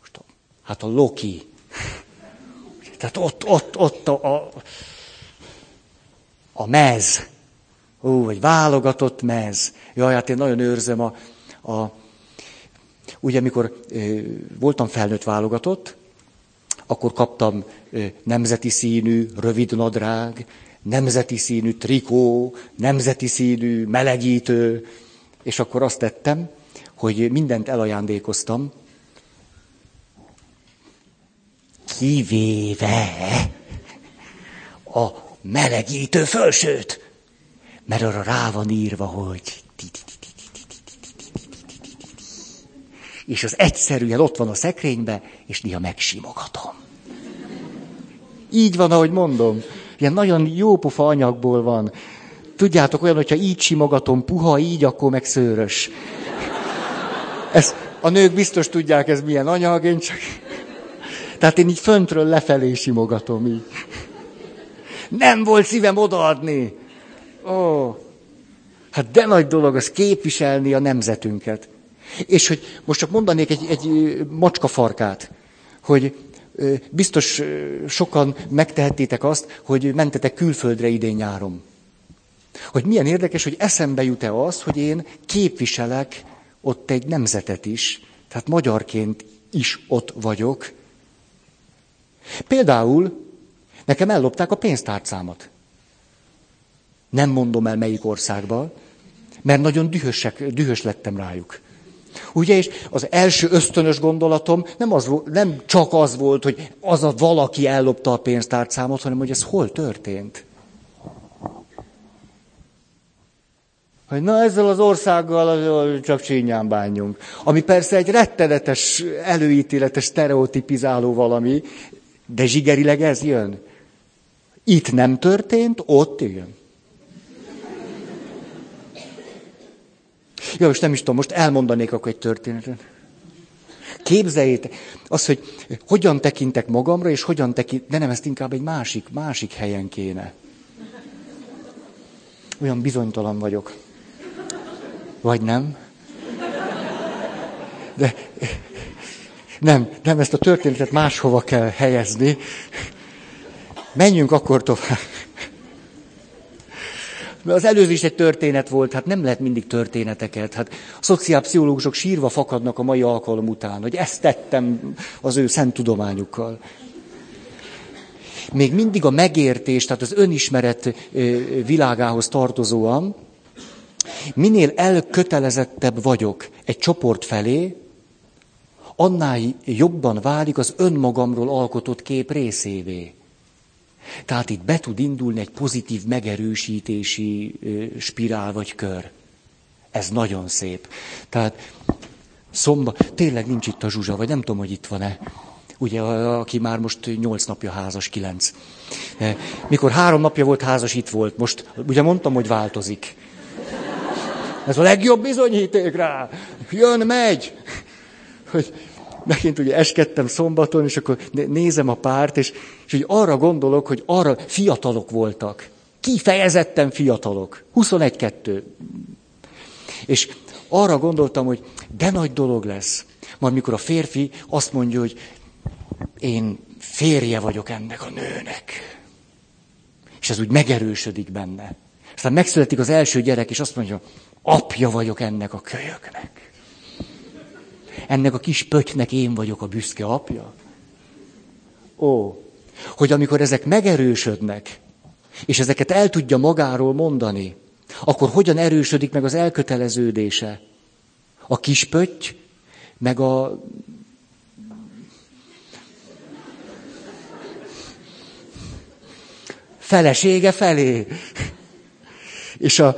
most a, hát a Loki, tehát ott, ott, ott a, a, a mez, ó, vagy válogatott mez. Jaj, hát én nagyon őrzem a, a ugye, amikor ö, voltam felnőtt válogatott, akkor kaptam ö, nemzeti színű, rövid nadrág, nemzeti színű trikó, nemzeti színű melegítő, és akkor azt tettem, hogy mindent elajándékoztam, kivéve a melegítő fölsőt, mert arra rá van írva, hogy és az egyszerűen ott van a szekrénybe, és néha megsimogatom. Így van, ahogy mondom. Ilyen nagyon jó pofa anyagból van. Tudjátok, olyan, hogyha így simogatom puha, így, akkor meg szőrös. Ez, a nők biztos tudják, ez milyen anyag, én csak... Tehát én így föntről lefelé simogatom így. Nem volt szívem odaadni. Ó, hát de nagy dolog az képviselni a nemzetünket. És hogy most csak mondanék egy, egy macska farkát, hogy biztos sokan megtehettétek azt, hogy mentetek külföldre idén nyáron. Hogy milyen érdekes, hogy eszembe jut-e az, hogy én képviselek ott egy nemzetet is, tehát magyarként is ott vagyok. Például nekem ellopták a pénztárcámat. Nem mondom el melyik országba, mert nagyon dühösek, dühös lettem rájuk. Ugye, és az első ösztönös gondolatom nem, az, nem csak az volt, hogy az a valaki ellopta a pénztárcámot, hanem hogy ez hol történt. Hogy na ezzel az országgal csak csínyán bánjunk. Ami persze egy rettenetes, előítéletes, stereotipizáló valami, de zsigerileg ez jön. Itt nem történt, ott igen. Ja, most nem is tudom, most elmondanék akkor egy történetet. Képzeljétek, az, hogy hogyan tekintek magamra, és hogyan tekint, de nem, ezt inkább egy másik, másik helyen kéne. Olyan bizonytalan vagyok. Vagy nem? De nem, nem, ezt a történetet máshova kell helyezni. Menjünk akkor tovább. Mert az előző is egy történet volt, hát nem lehet mindig történeteket. Hát a szociálpszichológusok sírva fakadnak a mai alkalom után, hogy ezt tettem az ő szent tudományukkal. Még mindig a megértés, tehát az önismeret világához tartozóan, minél elkötelezettebb vagyok egy csoport felé, annál jobban válik az önmagamról alkotott kép részévé. Tehát itt be tud indulni egy pozitív megerősítési spirál vagy kör. Ez nagyon szép. Tehát szomba, tényleg nincs itt a Zsuzsa, vagy nem tudom, hogy itt van-e. Ugye, aki már most nyolc napja házas, kilenc. Mikor három napja volt házas, itt volt. Most, ugye mondtam, hogy változik. Ez a legjobb bizonyíték rá. Jön, megy. Hogy megint ugye eskedtem szombaton, és akkor nézem a párt, és, és úgy arra gondolok, hogy arra fiatalok voltak. Kifejezetten fiatalok. 21-2. És arra gondoltam, hogy de nagy dolog lesz. Majd mikor a férfi azt mondja, hogy én férje vagyok ennek a nőnek. És ez úgy megerősödik benne. Aztán megszületik az első gyerek, és azt mondja, apja vagyok ennek a kölyöknek ennek a kis pöttynek én vagyok a büszke apja? Ó, hogy amikor ezek megerősödnek, és ezeket el tudja magáról mondani, akkor hogyan erősödik meg az elköteleződése? A kis pötty, meg a felesége felé. És a,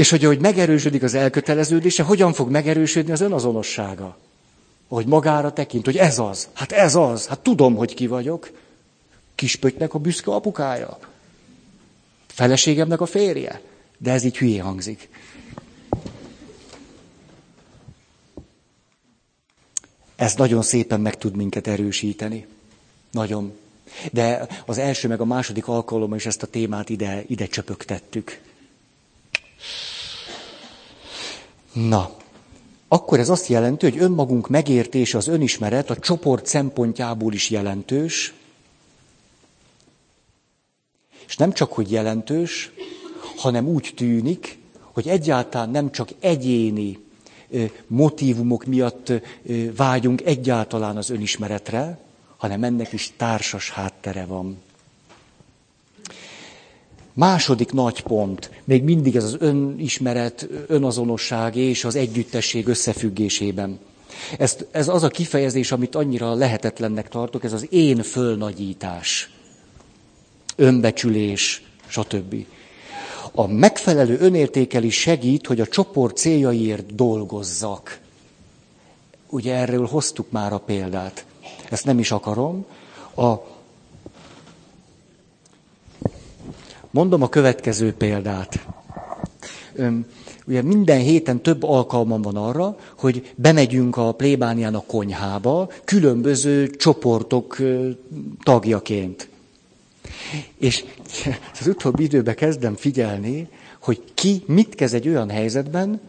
és hogy, hogy megerősödik az elköteleződése, hogyan fog megerősödni az önazonossága? Hogy magára tekint, hogy ez az, hát ez az, hát tudom, hogy ki vagyok. Kispöttynek a büszke apukája. Feleségemnek a férje. De ez így hülyé hangzik. Ez nagyon szépen meg tud minket erősíteni. Nagyon. De az első meg a második alkalommal is ezt a témát ide, ide csöpögtettük. Na, akkor ez azt jelenti, hogy önmagunk megértése, az önismeret a csoport szempontjából is jelentős, és nem csak, hogy jelentős, hanem úgy tűnik, hogy egyáltalán nem csak egyéni motivumok miatt vágyunk egyáltalán az önismeretre, hanem ennek is társas háttere van. Második nagy pont, még mindig ez az önismeret, önazonosság és az együttesség összefüggésében. Ez, ez az a kifejezés, amit annyira lehetetlennek tartok, ez az én fölnagyítás, önbecsülés, stb. A megfelelő önértékelés segít, hogy a csoport céljaiért dolgozzak. Ugye erről hoztuk már a példát. Ezt nem is akarom. A Mondom a következő példát. Ugye minden héten több alkalmam van arra, hogy bemegyünk a plébánián a konyhába, különböző csoportok tagjaként. És az utóbbi időben kezdem figyelni, hogy ki mit kezd egy olyan helyzetben,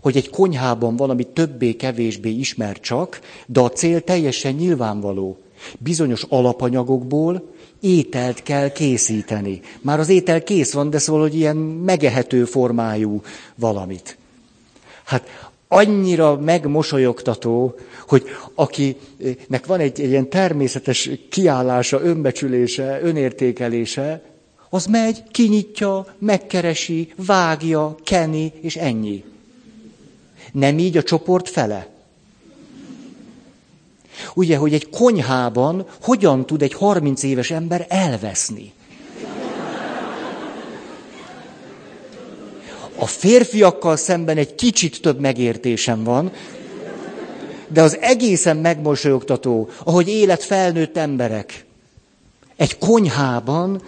hogy egy konyhában valami többé-kevésbé ismer csak, de a cél teljesen nyilvánvaló. Bizonyos alapanyagokból ételt kell készíteni. Már az étel kész van, de szóval, hogy ilyen megehető formájú valamit. Hát annyira megmosolyogtató, hogy akinek van egy, egy ilyen természetes kiállása, önbecsülése, önértékelése, Az megy, kinyitja, megkeresi, vágja, keni, és ennyi. Nem így a csoport fele. Ugye, hogy egy konyhában hogyan tud egy 30 éves ember elveszni? A férfiakkal szemben egy kicsit több megértésem van, de az egészen megmosolyogtató, ahogy élet felnőtt emberek. Egy konyhában,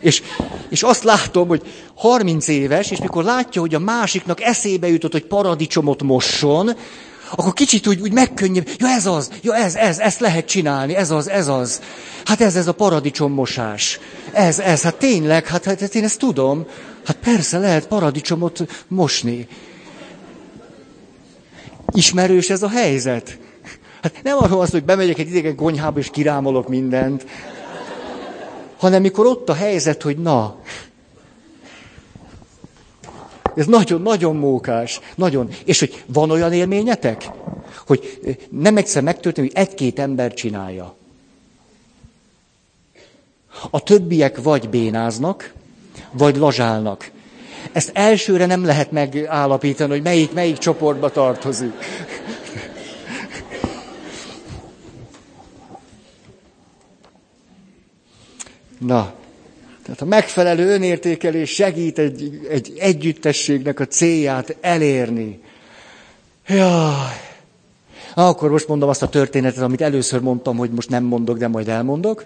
és, és azt látom, hogy 30 éves, és mikor látja, hogy a másiknak eszébe jutott, hogy paradicsomot mosson, akkor kicsit úgy, úgy megkönnyebb, ja ez az, ja ez, ez, ezt lehet csinálni, ez az, ez az. Hát ez, ez a paradicsommosás. Ez, ez, hát tényleg, hát, hát, hát én ezt tudom. Hát persze lehet paradicsomot mosni. Ismerős ez a helyzet? Hát nem arról az, hogy bemegyek egy idegen konyhába és kirámolok mindent, hanem mikor ott a helyzet, hogy na, ez nagyon-nagyon mókás. Nagyon. És hogy van olyan élményetek, hogy nem egyszer megtörténik, hogy egy-két ember csinálja. A többiek vagy bénáznak, vagy lazsálnak. Ezt elsőre nem lehet megállapítani, hogy melyik, melyik csoportba tartozik. Na, tehát a megfelelő önértékelés segít egy, egy együttességnek a célját elérni. Jaj. Akkor most mondom azt a történetet, amit először mondtam, hogy most nem mondok, de majd elmondok.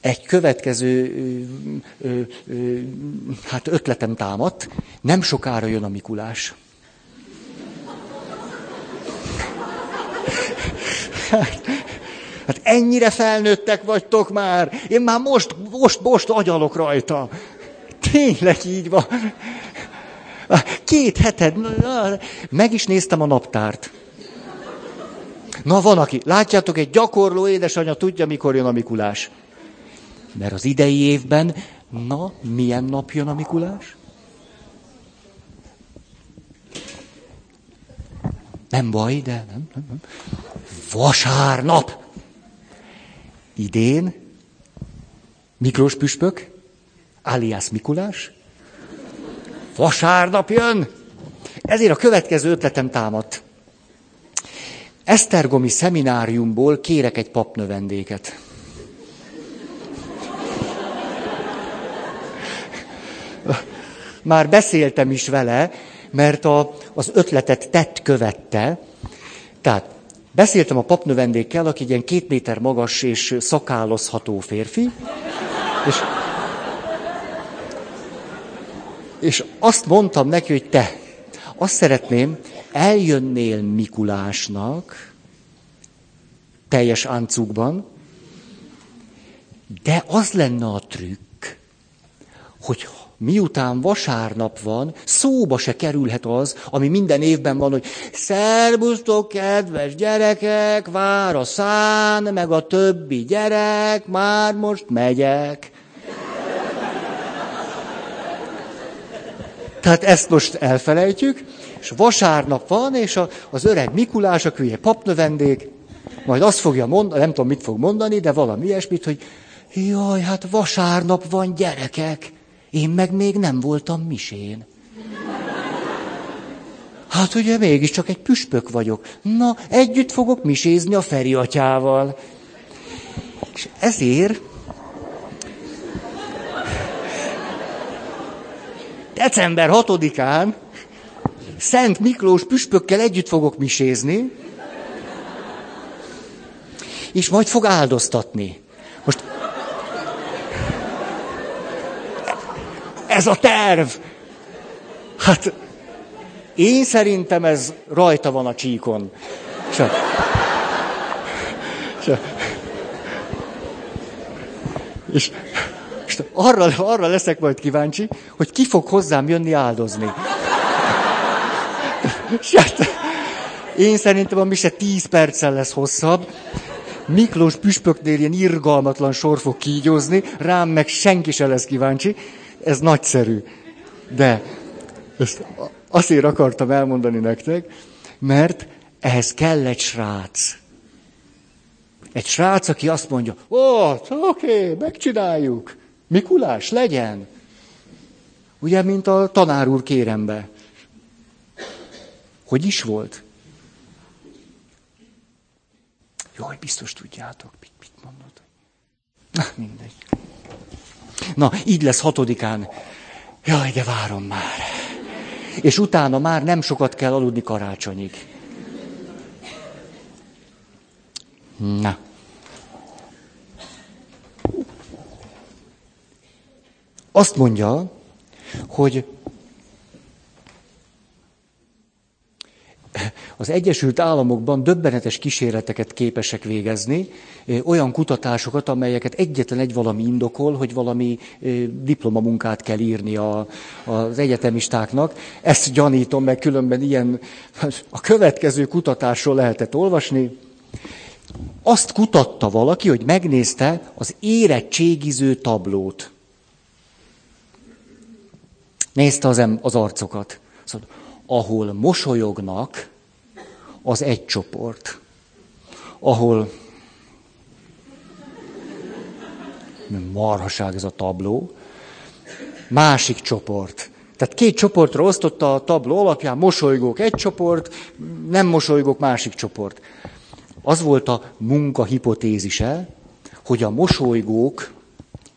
Egy következő hát ötletem támadt, nem sokára jön a Mikulás. Hát, Hát ennyire felnőttek vagytok már. Én már most, most, most agyalok rajta. Tényleg így van. Két heted, meg is néztem a naptárt. Na van aki, látjátok, egy gyakorló édesanyja tudja, mikor jön a Mikulás. Mert az idei évben, na, milyen nap jön a Mikulás? Nem baj, de nem, nem, nem. Vasárnap. Idén Miklós püspök, alias Mikulás, vasárnap jön. Ezért a következő ötletem támadt. Esztergomi szemináriumból kérek egy papnövendéket. Már beszéltem is vele, mert a, az ötletet tett követte. Tehát Beszéltem a papnövendékkel, aki ilyen két méter magas és szakállozható férfi, és, és azt mondtam neki, hogy te, azt szeretném, eljönnél Mikulásnak, teljes áncukban, de az lenne a trükk, hogy miután vasárnap van, szóba se kerülhet az, ami minden évben van, hogy szerbusztok, kedves gyerekek, vár a szán, meg a többi gyerek, már most megyek. Tehát ezt most elfelejtjük, és vasárnap van, és a, az öreg Mikulás, aki ugye papnövendék, majd azt fogja mondani, nem tudom, mit fog mondani, de valami ilyesmit, hogy jaj, hát vasárnap van gyerekek. Én meg még nem voltam misén. Hát ugye mégiscsak egy püspök vagyok. Na, együtt fogok misézni a Feri atyával. És ezért december 6-án Szent Miklós püspökkel együtt fogok misézni, és majd fog áldoztatni. Most Ez a terv! Hát én szerintem ez rajta van a csíkon. Csak. Csak. És, és arra, arra leszek majd kíváncsi, hogy ki fog hozzám jönni áldozni. Hát, én szerintem a mise tíz perccel lesz hosszabb. Miklós püspöknél ilyen irgalmatlan sor fog kígyózni, rám meg senki se lesz kíváncsi. Ez nagyszerű. De ezt azért akartam elmondani nektek, mert ehhez kell egy srác. egy srác, aki azt mondja, ó, oké, megcsináljuk. Mikulás, legyen. Ugye, mint a tanár úr kérembe. Hogy is volt? Jaj, biztos tudjátok, mit, mit mondod. Na, mindegy. Na, így lesz hatodikán. Jaj, de várom már. És utána már nem sokat kell aludni karácsonyig. Na. Azt mondja, hogy az Egyesült Államokban döbbenetes kísérleteket képesek végezni, olyan kutatásokat, amelyeket egyetlen egy valami indokol, hogy valami diplomamunkát kell írni a, az egyetemistáknak. Ezt gyanítom, meg különben ilyen a következő kutatásról lehetett olvasni. Azt kutatta valaki, hogy megnézte az érettségiző tablót. Nézte az, em- az arcokat. Szóval, ahol mosolyognak, az egy csoport. Ahol marhaság ez a tabló. Másik csoport. Tehát két csoportra osztotta a tabló alapján, mosolygók egy csoport, nem mosolygók másik csoport. Az volt a munka hipotézise, hogy a mosolygók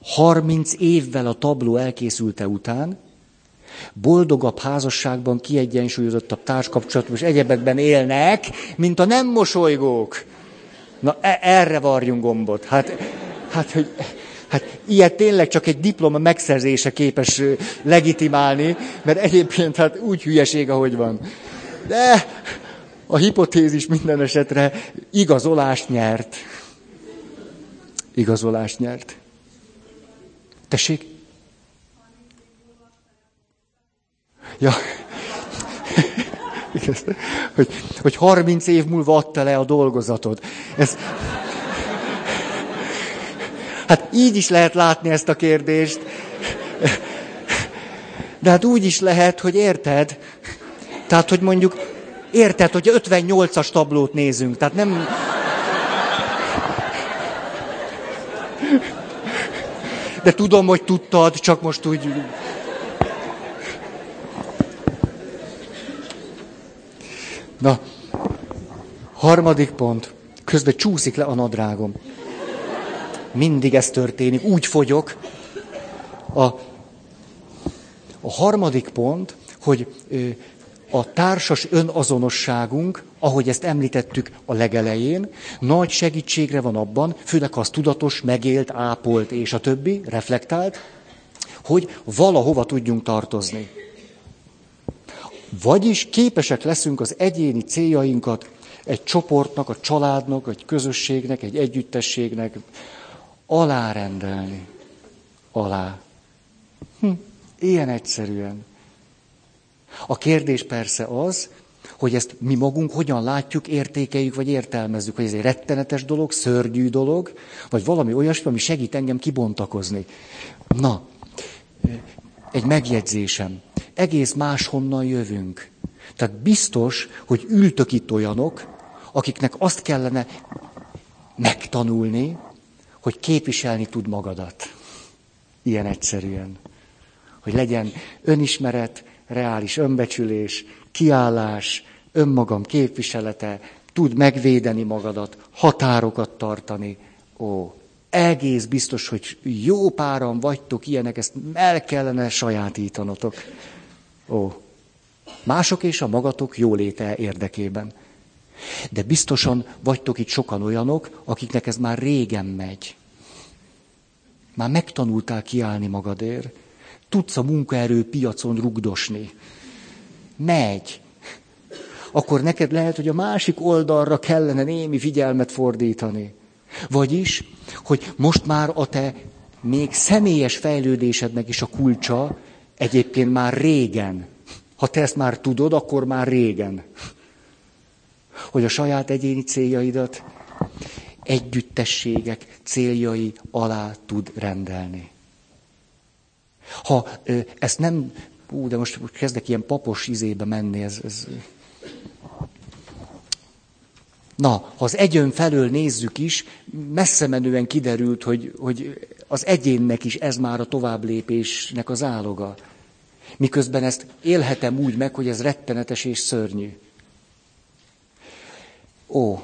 30 évvel a tabló elkészülte után boldogabb házasságban, kiegyensúlyozottabb társkapcsolatban és egyebekben élnek, mint a nem mosolygók. Na, e- erre varjunk gombot. Hát, hát, hogy, hát ilyet tényleg csak egy diploma megszerzése képes legitimálni, mert egyébként hát úgy hülyeség, ahogy van. De a hipotézis minden esetre igazolást nyert. Igazolást nyert. Tessék? Ja. hogy, hogy 30 év múlva adta le a dolgozatod. Ez... Hát így is lehet látni ezt a kérdést. De hát úgy is lehet, hogy érted? Tehát, hogy mondjuk, érted, hogy 58-as tablót nézünk, tehát nem... De tudom, hogy tudtad, csak most úgy... Na, harmadik pont. Közben csúszik le a nadrágom. Mindig ez történik. Úgy fogyok. A, a harmadik pont, hogy a társas önazonosságunk, ahogy ezt említettük a legelején, nagy segítségre van abban, főleg ha az tudatos, megélt, ápolt és a többi, reflektált, hogy valahova tudjunk tartozni. Vagyis képesek leszünk az egyéni céljainkat egy csoportnak, a családnak, egy közösségnek, egy együttességnek alárendelni. Alá. Hm, ilyen egyszerűen. A kérdés persze az, hogy ezt mi magunk hogyan látjuk, értékeljük, vagy értelmezzük, hogy ez egy rettenetes dolog, szörnyű dolog, vagy valami olyasmi, ami segít engem kibontakozni. Na, egy megjegyzésem egész máshonnan jövünk. Tehát biztos, hogy ültök itt olyanok, akiknek azt kellene megtanulni, hogy képviselni tud magadat. Ilyen egyszerűen. Hogy legyen önismeret, reális önbecsülés, kiállás, önmagam képviselete, tud megvédeni magadat, határokat tartani. Ó, egész biztos, hogy jó páran vagytok ilyenek, ezt el kellene sajátítanotok. Ó, mások és a magatok jóléte érdekében. De biztosan vagytok itt sokan olyanok, akiknek ez már régen megy. Már megtanultál kiállni magadért. Tudsz a munkaerő piacon rugdosni. Megy. Akkor neked lehet, hogy a másik oldalra kellene némi figyelmet fordítani. Vagyis, hogy most már a te még személyes fejlődésednek is a kulcsa Egyébként már régen. Ha te ezt már tudod, akkor már régen. Hogy a saját egyéni céljaidat együttességek céljai alá tud rendelni. Ha ezt nem, ú, de most kezdek ilyen papos izébe menni, ez, ez Na, ha az egyön felől nézzük is, messze menően kiderült, hogy, hogy az egyénnek is ez már a továbblépésnek az áloga. Miközben ezt élhetem úgy meg, hogy ez rettenetes és szörnyű. Ó,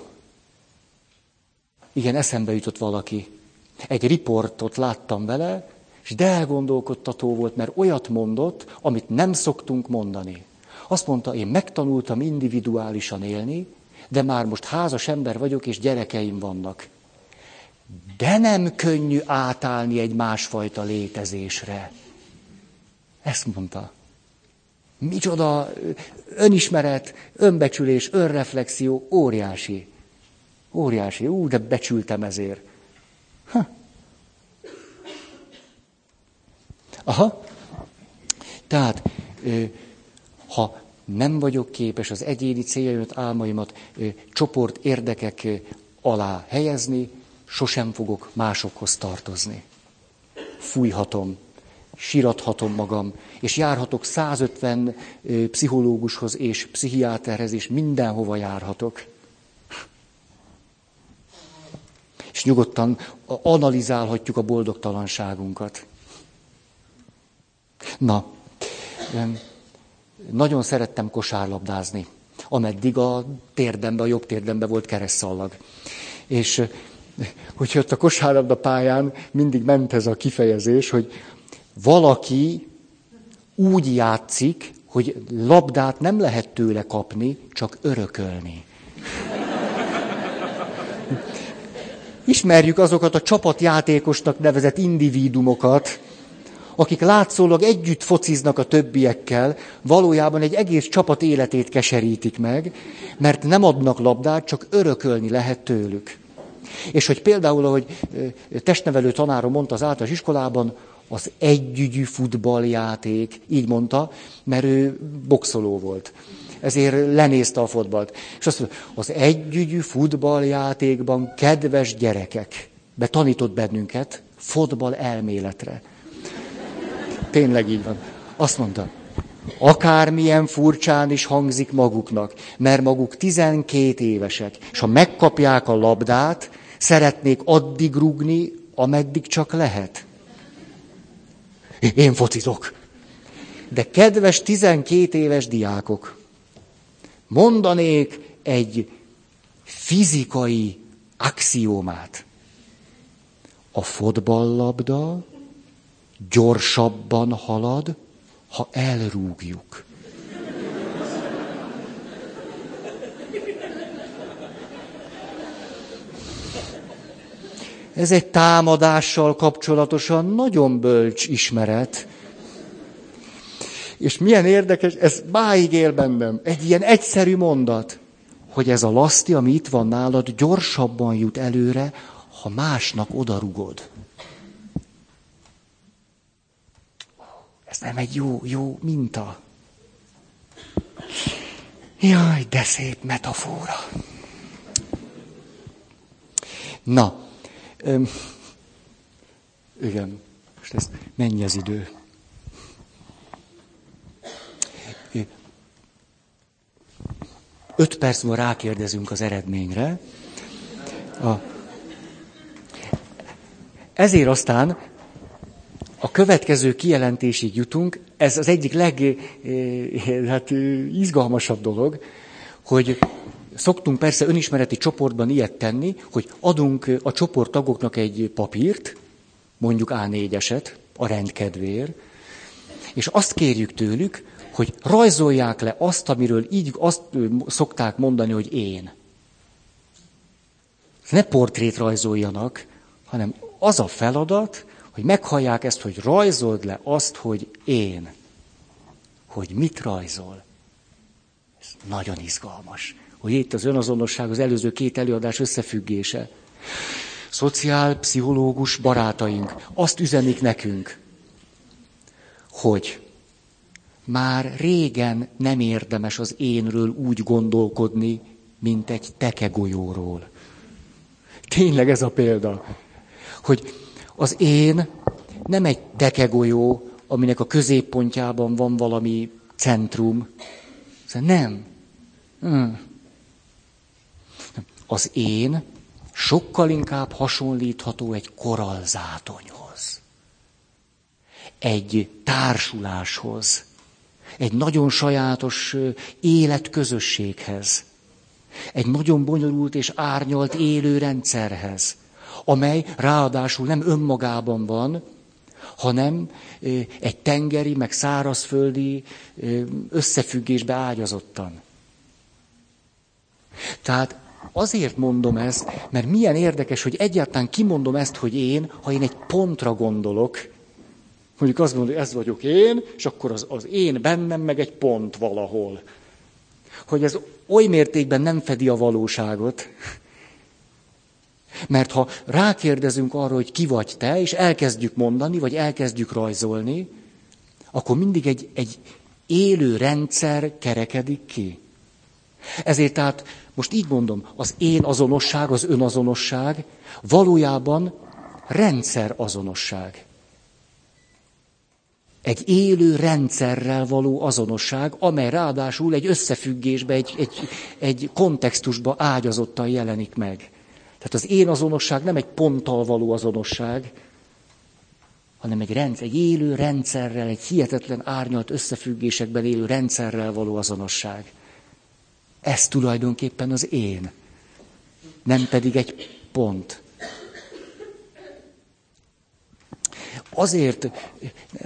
igen, eszembe jutott valaki. Egy riportot láttam vele, és de elgondolkodtató volt, mert olyat mondott, amit nem szoktunk mondani. Azt mondta, én megtanultam individuálisan élni, de már most házas ember vagyok, és gyerekeim vannak. De nem könnyű átállni egy másfajta létezésre. Ezt mondta. Micsoda önismeret, önbecsülés, önreflexió, óriási. Óriási. Ú, de becsültem ezért. Ha. Aha. Tehát, ha nem vagyok képes az egyéni céljaimat, álmaimat csoport érdekek alá helyezni, sosem fogok másokhoz tartozni. Fújhatom, sirathatom magam, és járhatok 150 pszichológushoz és pszichiáterhez, és mindenhova járhatok. És nyugodtan analizálhatjuk a boldogtalanságunkat. Na, nagyon szerettem kosárlabdázni, ameddig a térdembe, a jobb térdembe volt keresztszallag. És hogy ott a kosárlabda pályán mindig ment ez a kifejezés, hogy valaki úgy játszik, hogy labdát nem lehet tőle kapni, csak örökölni. Ismerjük azokat a csapatjátékosnak nevezett individumokat, akik látszólag együtt fociznak a többiekkel, valójában egy egész csapat életét keserítik meg, mert nem adnak labdát, csak örökölni lehet tőlük. És hogy például, ahogy testnevelő tanárom mondta az általános iskolában, az együgyű futballjáték, így mondta, mert ő boxoló volt. Ezért lenézte a fotbalt. És azt mondta, az együgyű futballjátékban kedves gyerekek, betanított bennünket fotball elméletre. Tényleg így van. Azt mondta, akármilyen furcsán is hangzik maguknak, mert maguk 12 évesek, és ha megkapják a labdát, szeretnék addig rugni, ameddig csak lehet. Én focizok. De kedves 12 éves diákok, mondanék egy fizikai axiómát. A fotballlabda gyorsabban halad, ha elrúgjuk. Ez egy támadással kapcsolatosan nagyon bölcs ismeret. És milyen érdekes, ez máig él bennem. Egy ilyen egyszerű mondat, hogy ez a laszti, ami itt van nálad, gyorsabban jut előre, ha másnak odarugod. Nem egy jó, jó minta. Jaj, de szép metafora. Na, öm, igen, most ez mennyi az idő? Öt perc múlva rákérdezünk az eredményre. A... Ezért aztán a következő kijelentésig jutunk, ez az egyik leg eh, hát, eh, izgalmasabb dolog, hogy szoktunk persze önismereti csoportban ilyet tenni, hogy adunk a csoporttagoknak egy papírt, mondjuk A4-eset, a rendkedvéért, és azt kérjük tőlük, hogy rajzolják le azt, amiről így azt szokták mondani, hogy én. Ne portrét rajzoljanak, hanem az a feladat, hogy meghallják ezt, hogy rajzold le azt, hogy én. Hogy mit rajzol. Ez nagyon izgalmas. Hogy itt az önazonosság, az előző két előadás összefüggése. Szociálpszichológus barátaink azt üzenik nekünk, hogy már régen nem érdemes az énről úgy gondolkodni, mint egy tekegolyóról. Tényleg ez a példa, hogy az én nem egy tekegolyó, aminek a középpontjában van valami centrum. Nem. Hmm. az én sokkal inkább hasonlítható egy koralzátonyhoz, egy társuláshoz, egy nagyon sajátos életközösséghez, egy nagyon bonyolult és árnyalt élőrendszerhez, amely ráadásul nem önmagában van, hanem egy tengeri, meg szárazföldi összefüggésbe ágyazottan. Tehát azért mondom ezt, mert milyen érdekes, hogy egyáltalán kimondom ezt, hogy én, ha én egy pontra gondolok, mondjuk azt mondom, hogy ez vagyok én, és akkor az, az én bennem meg egy pont valahol. Hogy ez oly mértékben nem fedi a valóságot, mert ha rákérdezünk arra, hogy ki vagy te, és elkezdjük mondani, vagy elkezdjük rajzolni, akkor mindig egy, egy élő rendszer kerekedik ki. Ezért tehát most így mondom, az én azonosság, az önazonosság valójában rendszer azonosság. Egy élő rendszerrel való azonosság, amely ráadásul egy összefüggésbe, egy, egy, egy kontextusba ágyazottan jelenik meg. Tehát az én azonosság nem egy ponttal való azonosság, hanem egy, rendszer, egy élő rendszerrel, egy hihetetlen árnyalt összefüggésekben élő rendszerrel való azonosság. Ez tulajdonképpen az én, nem pedig egy pont. Azért,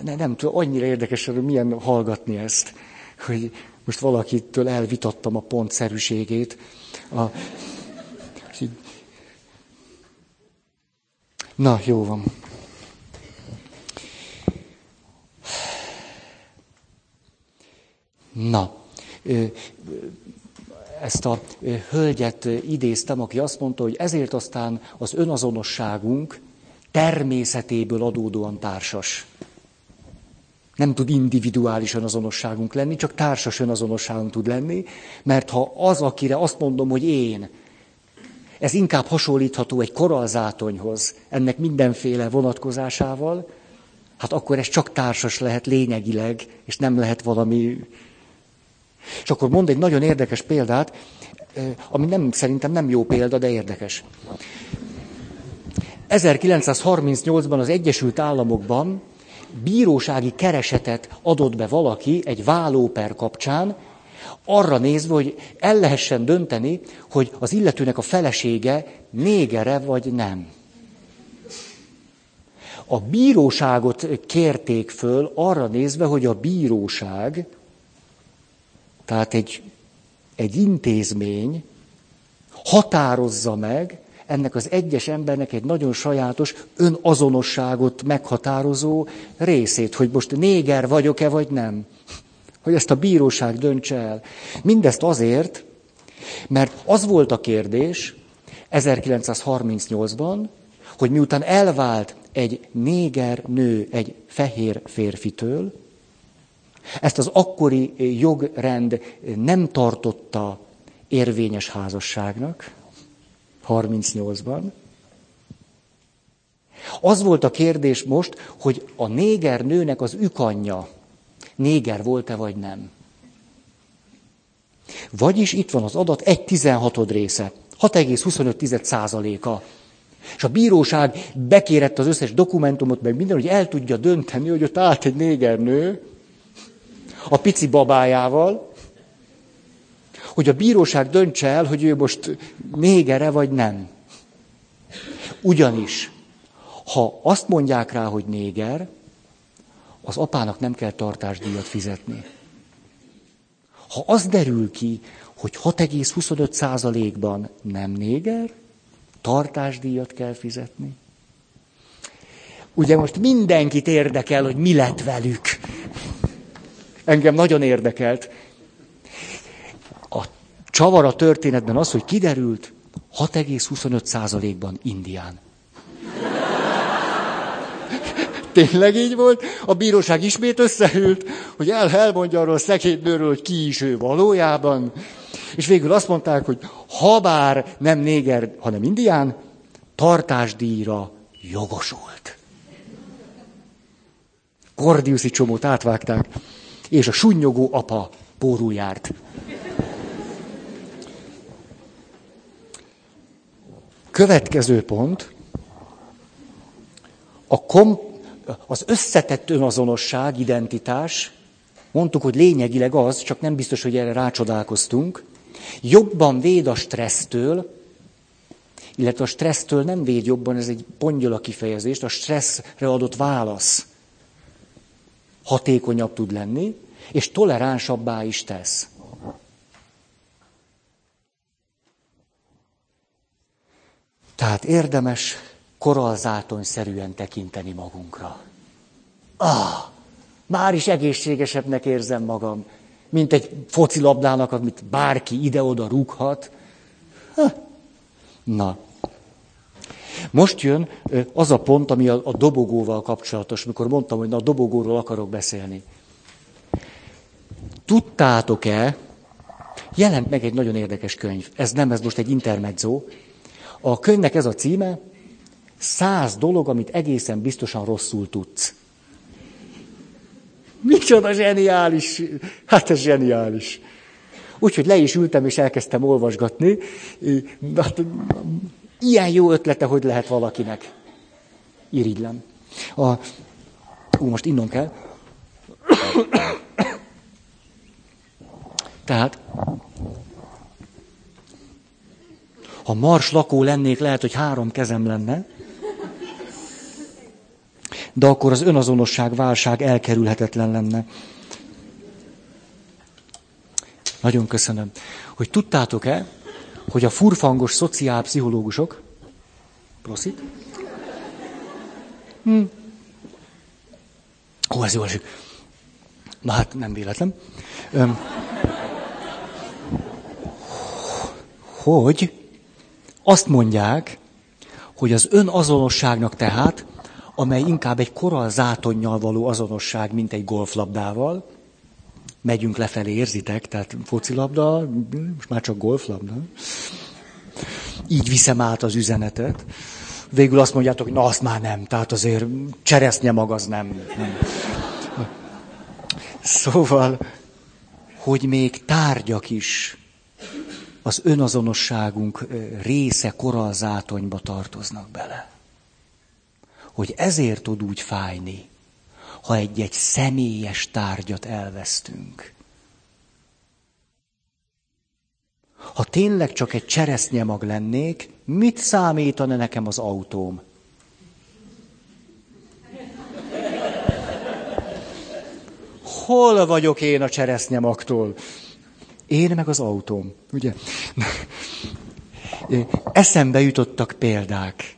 nem, nem tudom, annyira érdekes, hogy milyen hallgatni ezt, hogy most valakitől elvitattam a pontszerűségét. A, na, jó van. Na, ezt a hölgyet idéztem, aki azt mondta, hogy ezért aztán az önazonosságunk természetéből adódóan társas. Nem tud individuális önazonosságunk lenni, csak társas önazonosságunk tud lenni, mert ha az, akire azt mondom, hogy én, ez inkább hasonlítható egy koralzátonyhoz, ennek mindenféle vonatkozásával, hát akkor ez csak társas lehet lényegileg, és nem lehet valami és akkor mond egy nagyon érdekes példát, ami nem, szerintem nem jó példa, de érdekes. 1938-ban az Egyesült Államokban bírósági keresetet adott be valaki egy vállóper kapcsán, arra nézve, hogy el lehessen dönteni, hogy az illetőnek a felesége négere vagy nem. A bíróságot kérték föl arra nézve, hogy a bíróság tehát egy, egy intézmény határozza meg ennek az egyes embernek egy nagyon sajátos önazonosságot meghatározó részét, hogy most néger vagyok-e vagy nem. Hogy ezt a bíróság döntse el. Mindezt azért, mert az volt a kérdés 1938-ban, hogy miután elvált egy néger nő egy fehér férfitől, ezt az akkori jogrend nem tartotta érvényes házasságnak, 38-ban. Az volt a kérdés most, hogy a néger nőnek az ükanyja néger volt-e vagy nem. Vagyis itt van az adat egy 16 része, 6,25 százaléka. És a bíróság bekérett az összes dokumentumot, meg minden, hogy el tudja dönteni, hogy ott állt egy néger nő, a pici babájával, hogy a bíróság döntse el, hogy ő most négere vagy nem. Ugyanis, ha azt mondják rá, hogy néger, az apának nem kell tartásdíjat fizetni. Ha az derül ki, hogy 6,25%-ban nem néger, tartásdíjat kell fizetni. Ugye most mindenkit érdekel, hogy mi lett velük. Engem nagyon érdekelt. A csavar a történetben az, hogy kiderült 6,25%-ban Indián. Tényleg így volt? A bíróság ismét összehült, hogy el, elmondja arról a szegény nőről, hogy ki is ő valójában. És végül azt mondták, hogy ha bár nem néger, hanem indián, tartásdíjra jogosult. Kordiuszi csomót átvágták és a sunnyogó apa pórul járt. Következő pont, a kom, az összetett önazonosság, identitás, mondtuk, hogy lényegileg az, csak nem biztos, hogy erre rácsodálkoztunk, jobban véd a stressztől, illetve a stressztől nem véd jobban, ez egy pongyola kifejezést, a stresszre adott válasz hatékonyabb tud lenni, és toleránsabbá is tesz. Tehát érdemes koralzátonyszerűen tekinteni magunkra. Ah, már is egészségesebbnek érzem magam, mint egy focilabdának, amit bárki ide-oda rúghat. Na, most jön az a pont, ami a dobogóval kapcsolatos, mikor mondtam, hogy na, a dobogóról akarok beszélni. Tudtátok-e, jelent meg egy nagyon érdekes könyv, ez nem, ez most egy intermezzo. A könyvnek ez a címe, száz dolog, amit egészen biztosan rosszul tudsz. Micsoda zseniális! Hát ez zseniális. Úgyhogy le is ültem, és elkezdtem olvasgatni. Hát, ilyen jó ötlete, hogy lehet valakinek. Irigylem. A... Ú, most innom kell. Tehát, ha mars lakó lennék, lehet, hogy három kezem lenne, de akkor az önazonosság válság elkerülhetetlen lenne. Nagyon köszönöm. Hogy tudtátok-e, hogy a furfangos szociálpszichológusok, proszit, hm. Ó, ez jó esik. Na hát, nem véletlen. Öm, hogy azt mondják, hogy az önazonosságnak tehát, amely inkább egy koralzátonnyal való azonosság, mint egy golflabdával, megyünk lefelé, érzitek? Tehát focilabda, most már csak golflabda. Így viszem át az üzenetet. Végül azt mondjátok, hogy na azt már nem, tehát azért cseresznye mag az nem. nem. Szóval, hogy még tárgyak is az önazonosságunk része koralzátonyba tartoznak bele. Hogy ezért tud úgy fájni, ha egy-egy személyes tárgyat elvesztünk. Ha tényleg csak egy cseresznyemag lennék, mit számítana nekem az autóm? Hol vagyok én a cseresznyemagtól? Én meg az autóm, ugye? Eszembe jutottak példák.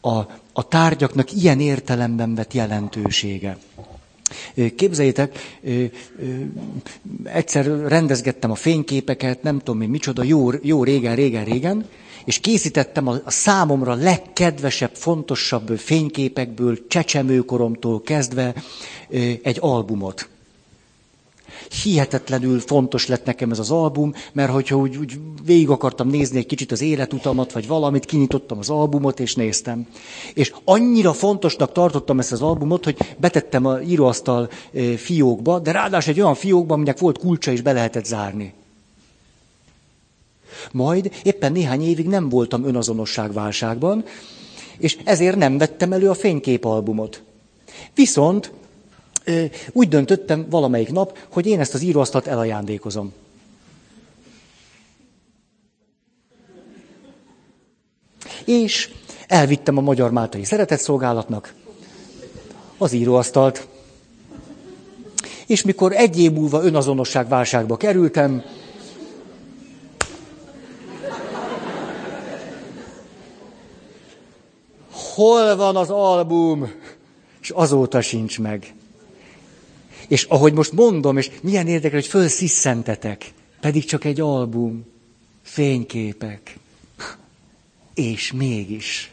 A, a tárgyaknak ilyen értelemben vett jelentősége. Képzeljétek, egyszer rendezgettem a fényképeket, nem tudom én micsoda, jó, jó régen, régen, régen, és készítettem a, a számomra legkedvesebb, fontosabb fényképekből, csecsemőkoromtól kezdve egy albumot hihetetlenül fontos lett nekem ez az album, mert hogyha úgy, úgy végig akartam nézni egy kicsit az életutamat, vagy valamit, kinyitottam az albumot, és néztem. És annyira fontosnak tartottam ezt az albumot, hogy betettem a íróasztal fiókba, de ráadásul egy olyan fiókba, aminek volt kulcsa, és be lehetett zárni. Majd éppen néhány évig nem voltam önazonosságválságban, és ezért nem vettem elő a fényképalbumot. Viszont úgy döntöttem valamelyik nap, hogy én ezt az íróasztalt elajándékozom. És elvittem a Magyar Máltai Szeretetszolgálatnak az íróasztalt. És mikor egy év múlva önazonosság válságba kerültem, hol van az album? És azóta sincs meg. És ahogy most mondom, és milyen érdekel, hogy fölsziszentetek, pedig csak egy album, fényképek. És mégis.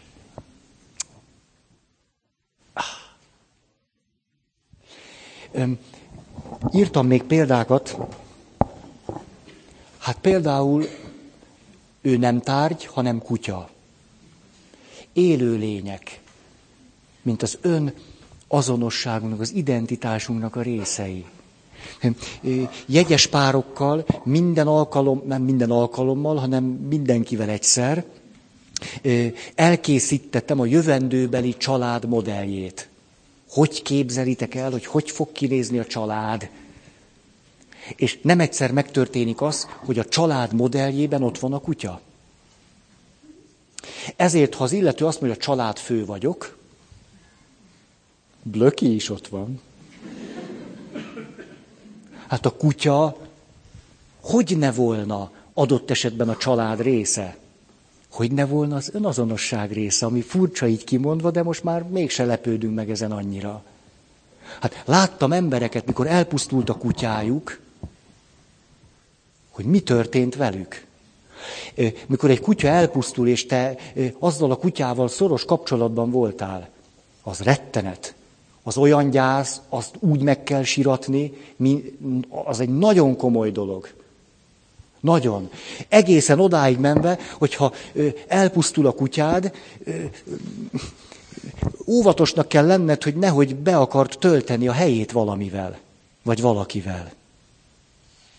Írtam még példákat. Hát például ő nem tárgy, hanem kutya. Élő lények, mint az ön azonosságunknak, az identitásunknak a részei. Jegyes párokkal minden alkalom, nem minden alkalommal, hanem mindenkivel egyszer, elkészítettem a jövendőbeli család modelljét. Hogy képzelitek el, hogy hogy fog kinézni a család? És nem egyszer megtörténik az, hogy a család modelljében ott van a kutya. Ezért, ha az illető azt mondja, hogy a család fő vagyok, Blöki is ott van. Hát a kutya hogy ne volna adott esetben a család része? Hogy ne volna az önazonosság része, ami furcsa így kimondva, de most már mégse lepődünk meg ezen annyira. Hát láttam embereket, mikor elpusztult a kutyájuk, hogy mi történt velük. Mikor egy kutya elpusztul, és te azzal a kutyával szoros kapcsolatban voltál, az rettenet. Az olyan gyász, azt úgy meg kell siratni, az egy nagyon komoly dolog. Nagyon. Egészen odáig menve, hogyha elpusztul a kutyád, óvatosnak kell lenned, hogy nehogy be akart tölteni a helyét valamivel, vagy valakivel.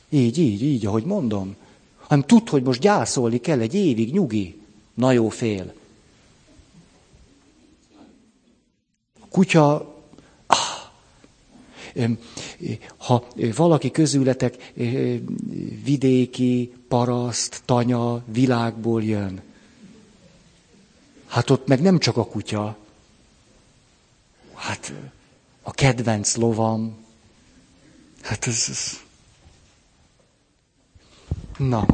Így, így, így, ahogy mondom. Hanem tud, hogy most gyászolni kell egy évig, nyugi. Na jó, fél. A kutya ha valaki közületek vidéki, paraszt, tanya, világból jön, hát ott meg nem csak a kutya, hát a kedvenc lovam, hát ez... ez... Na.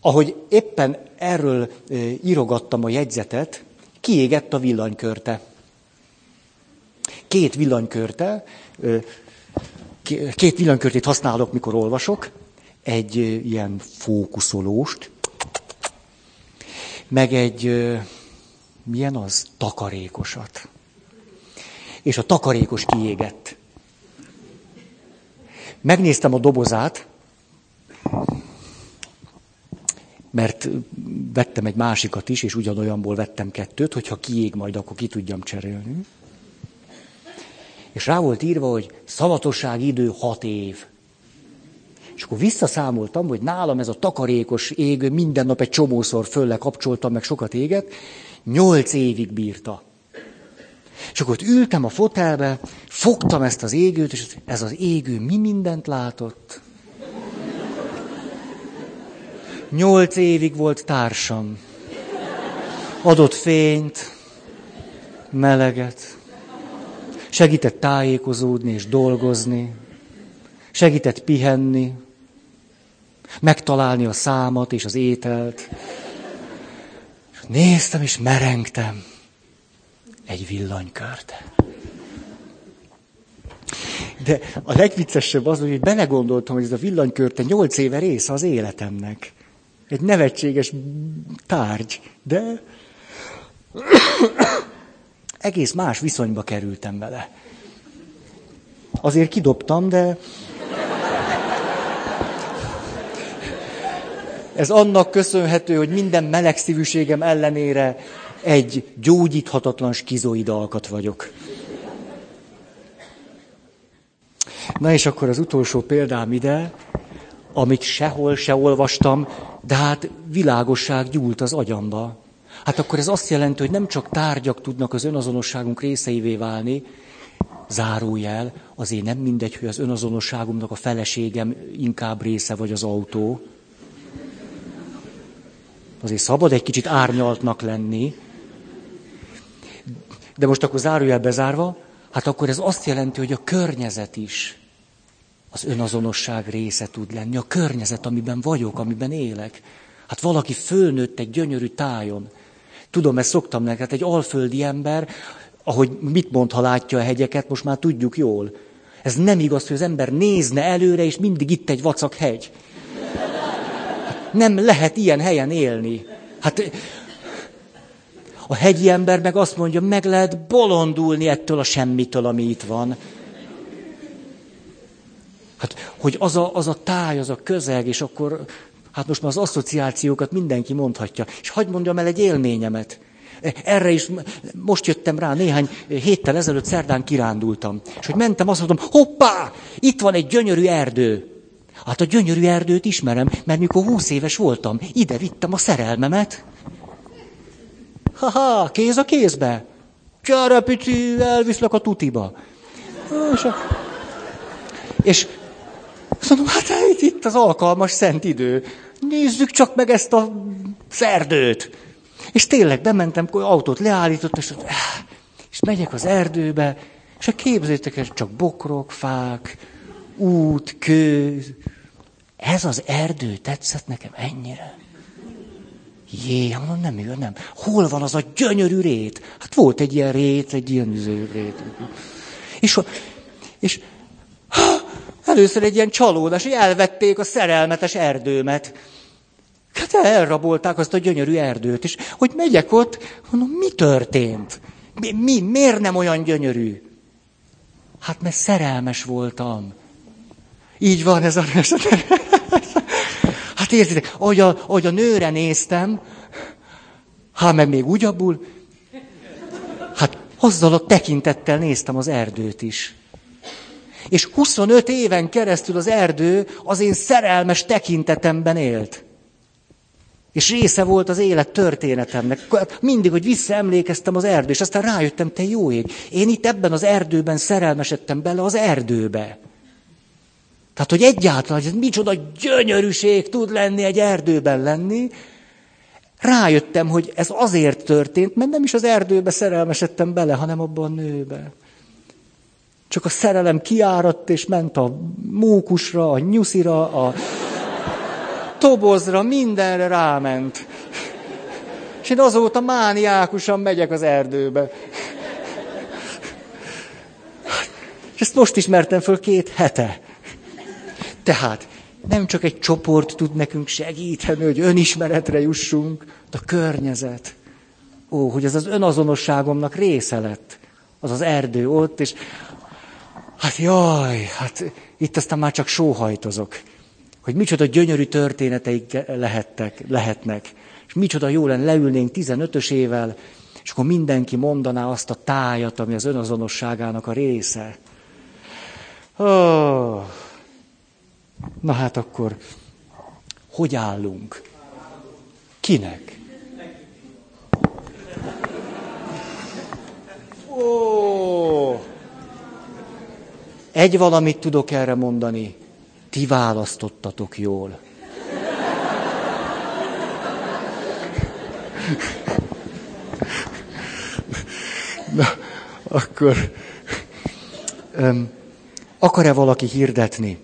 Ahogy éppen erről írogattam a jegyzetet, kiégett a villanykörte két villanykörte, két villanykörtét használok, mikor olvasok, egy ilyen fókuszolóst, meg egy, milyen az, takarékosat. És a takarékos kiégett. Megnéztem a dobozát, mert vettem egy másikat is, és ugyanolyanból vettem kettőt, hogyha kiég majd, akkor ki tudjam cserélni és rá volt írva, hogy szavatosság idő hat év. És akkor visszaszámoltam, hogy nálam ez a takarékos égő minden nap egy csomószor fölle kapcsoltam, meg sokat éget, nyolc évig bírta. És akkor ott ültem a fotelbe, fogtam ezt az égőt, és ez az égő mi mindent látott. Nyolc évig volt társam. Adott fényt, meleget. Segített tájékozódni és dolgozni. Segített pihenni. Megtalálni a számat és az ételt. Néztem és merengtem. Egy villanykörte. De a legviccesebb az, hogy belegondoltam, hogy ez a villanykörte nyolc éve része az életemnek. Egy nevetséges tárgy, de egész más viszonyba kerültem vele. Azért kidobtam, de ez annak köszönhető, hogy minden melegszívűségem ellenére egy gyógyíthatatlan skizoid alkat vagyok. Na és akkor az utolsó példám ide, amit sehol se olvastam, de hát világosság gyúlt az agyamba. Hát akkor ez azt jelenti, hogy nem csak tárgyak tudnak az önazonosságunk részeivé válni, zárójel, azért nem mindegy, hogy az önazonosságunknak a feleségem inkább része vagy az autó. Azért szabad egy kicsit árnyaltnak lenni. De most akkor zárójel bezárva, hát akkor ez azt jelenti, hogy a környezet is az önazonosság része tud lenni. A környezet, amiben vagyok, amiben élek. Hát valaki fölnőtt egy gyönyörű tájon, Tudom, ezt szoktam neked, hát egy alföldi ember, ahogy mit mond, ha látja a hegyeket, most már tudjuk jól. Ez nem igaz, hogy az ember nézne előre, és mindig itt egy vacak hegy. Nem lehet ilyen helyen élni. Hát a hegyi ember meg azt mondja, meg lehet bolondulni ettől a semmitől, ami itt van. Hát, hogy az a, az a táj, az a közeg, és akkor Hát most már az asszociációkat mindenki mondhatja. És hagyd mondjam el egy élményemet. Erre is most jöttem rá, néhány héttel ezelőtt szerdán kirándultam. És hogy mentem, azt mondtam, hoppá, itt van egy gyönyörű erdő. Hát a gyönyörű erdőt ismerem, mert mikor húsz éves voltam, ide vittem a szerelmemet. Ha-ha, kéz a kézbe. Gyere, pici, elviszlek a tutiba. És, a... és azt mondom, hát itt az alkalmas szent idő. Nézzük csak meg ezt a szerdőt. És tényleg bementem, autót leállított, és, és megyek az erdőbe, és képzétek el, csak bokrok, fák, út, kő. Ez az erdő tetszett nekem ennyire. Jé, mondom, nem, nem, nem. Hol van az a gyönyörű rét? Hát volt egy ilyen rét, egy ilyen üző rét. És, és először egy ilyen csalódás, hogy elvették a szerelmetes erdőmet. Hát elrabolták azt a gyönyörű erdőt, és hogy megyek ott, mondom, mi történt? Mi, mi, miért nem olyan gyönyörű? Hát mert szerelmes voltam. Így van ez a... Hát értitek, ahogy a, ahogy a nőre néztem, hát meg még ugyabbul, hát azzal a tekintettel néztem az erdőt is. És 25 éven keresztül az erdő az én szerelmes tekintetemben élt. És része volt az élet történetemnek. Mindig, hogy visszaemlékeztem az erdő, és aztán rájöttem, te jó ég, én itt ebben az erdőben szerelmesedtem bele az erdőbe. Tehát, hogy egyáltalán, hogy micsoda gyönyörűség tud lenni egy erdőben lenni, rájöttem, hogy ez azért történt, mert nem is az erdőbe szerelmesedtem bele, hanem abban a nőbe. Csak a szerelem kiáradt, és ment a mókusra, a nyuszira, a tobozra, mindenre ráment. És én azóta mániákusan megyek az erdőbe. És ezt most ismertem föl két hete. Tehát nem csak egy csoport tud nekünk segíteni, hogy önismeretre jussunk, de a környezet. Ó, hogy ez az önazonosságomnak része lett. Az az erdő ott, és hát jaj, hát itt aztán már csak sóhajtozok. Hogy micsoda gyönyörű történeteik lehettek, lehetnek. És micsoda jó lenne leülnénk 15-ösével, és akkor mindenki mondaná azt a tájat, ami az önazonosságának a része. Oh. Na hát akkor, hogy állunk? Kinek? Ó! Egy valamit tudok erre mondani. Ti választottatok jól. Na, akkor um, akar-e valaki hirdetni?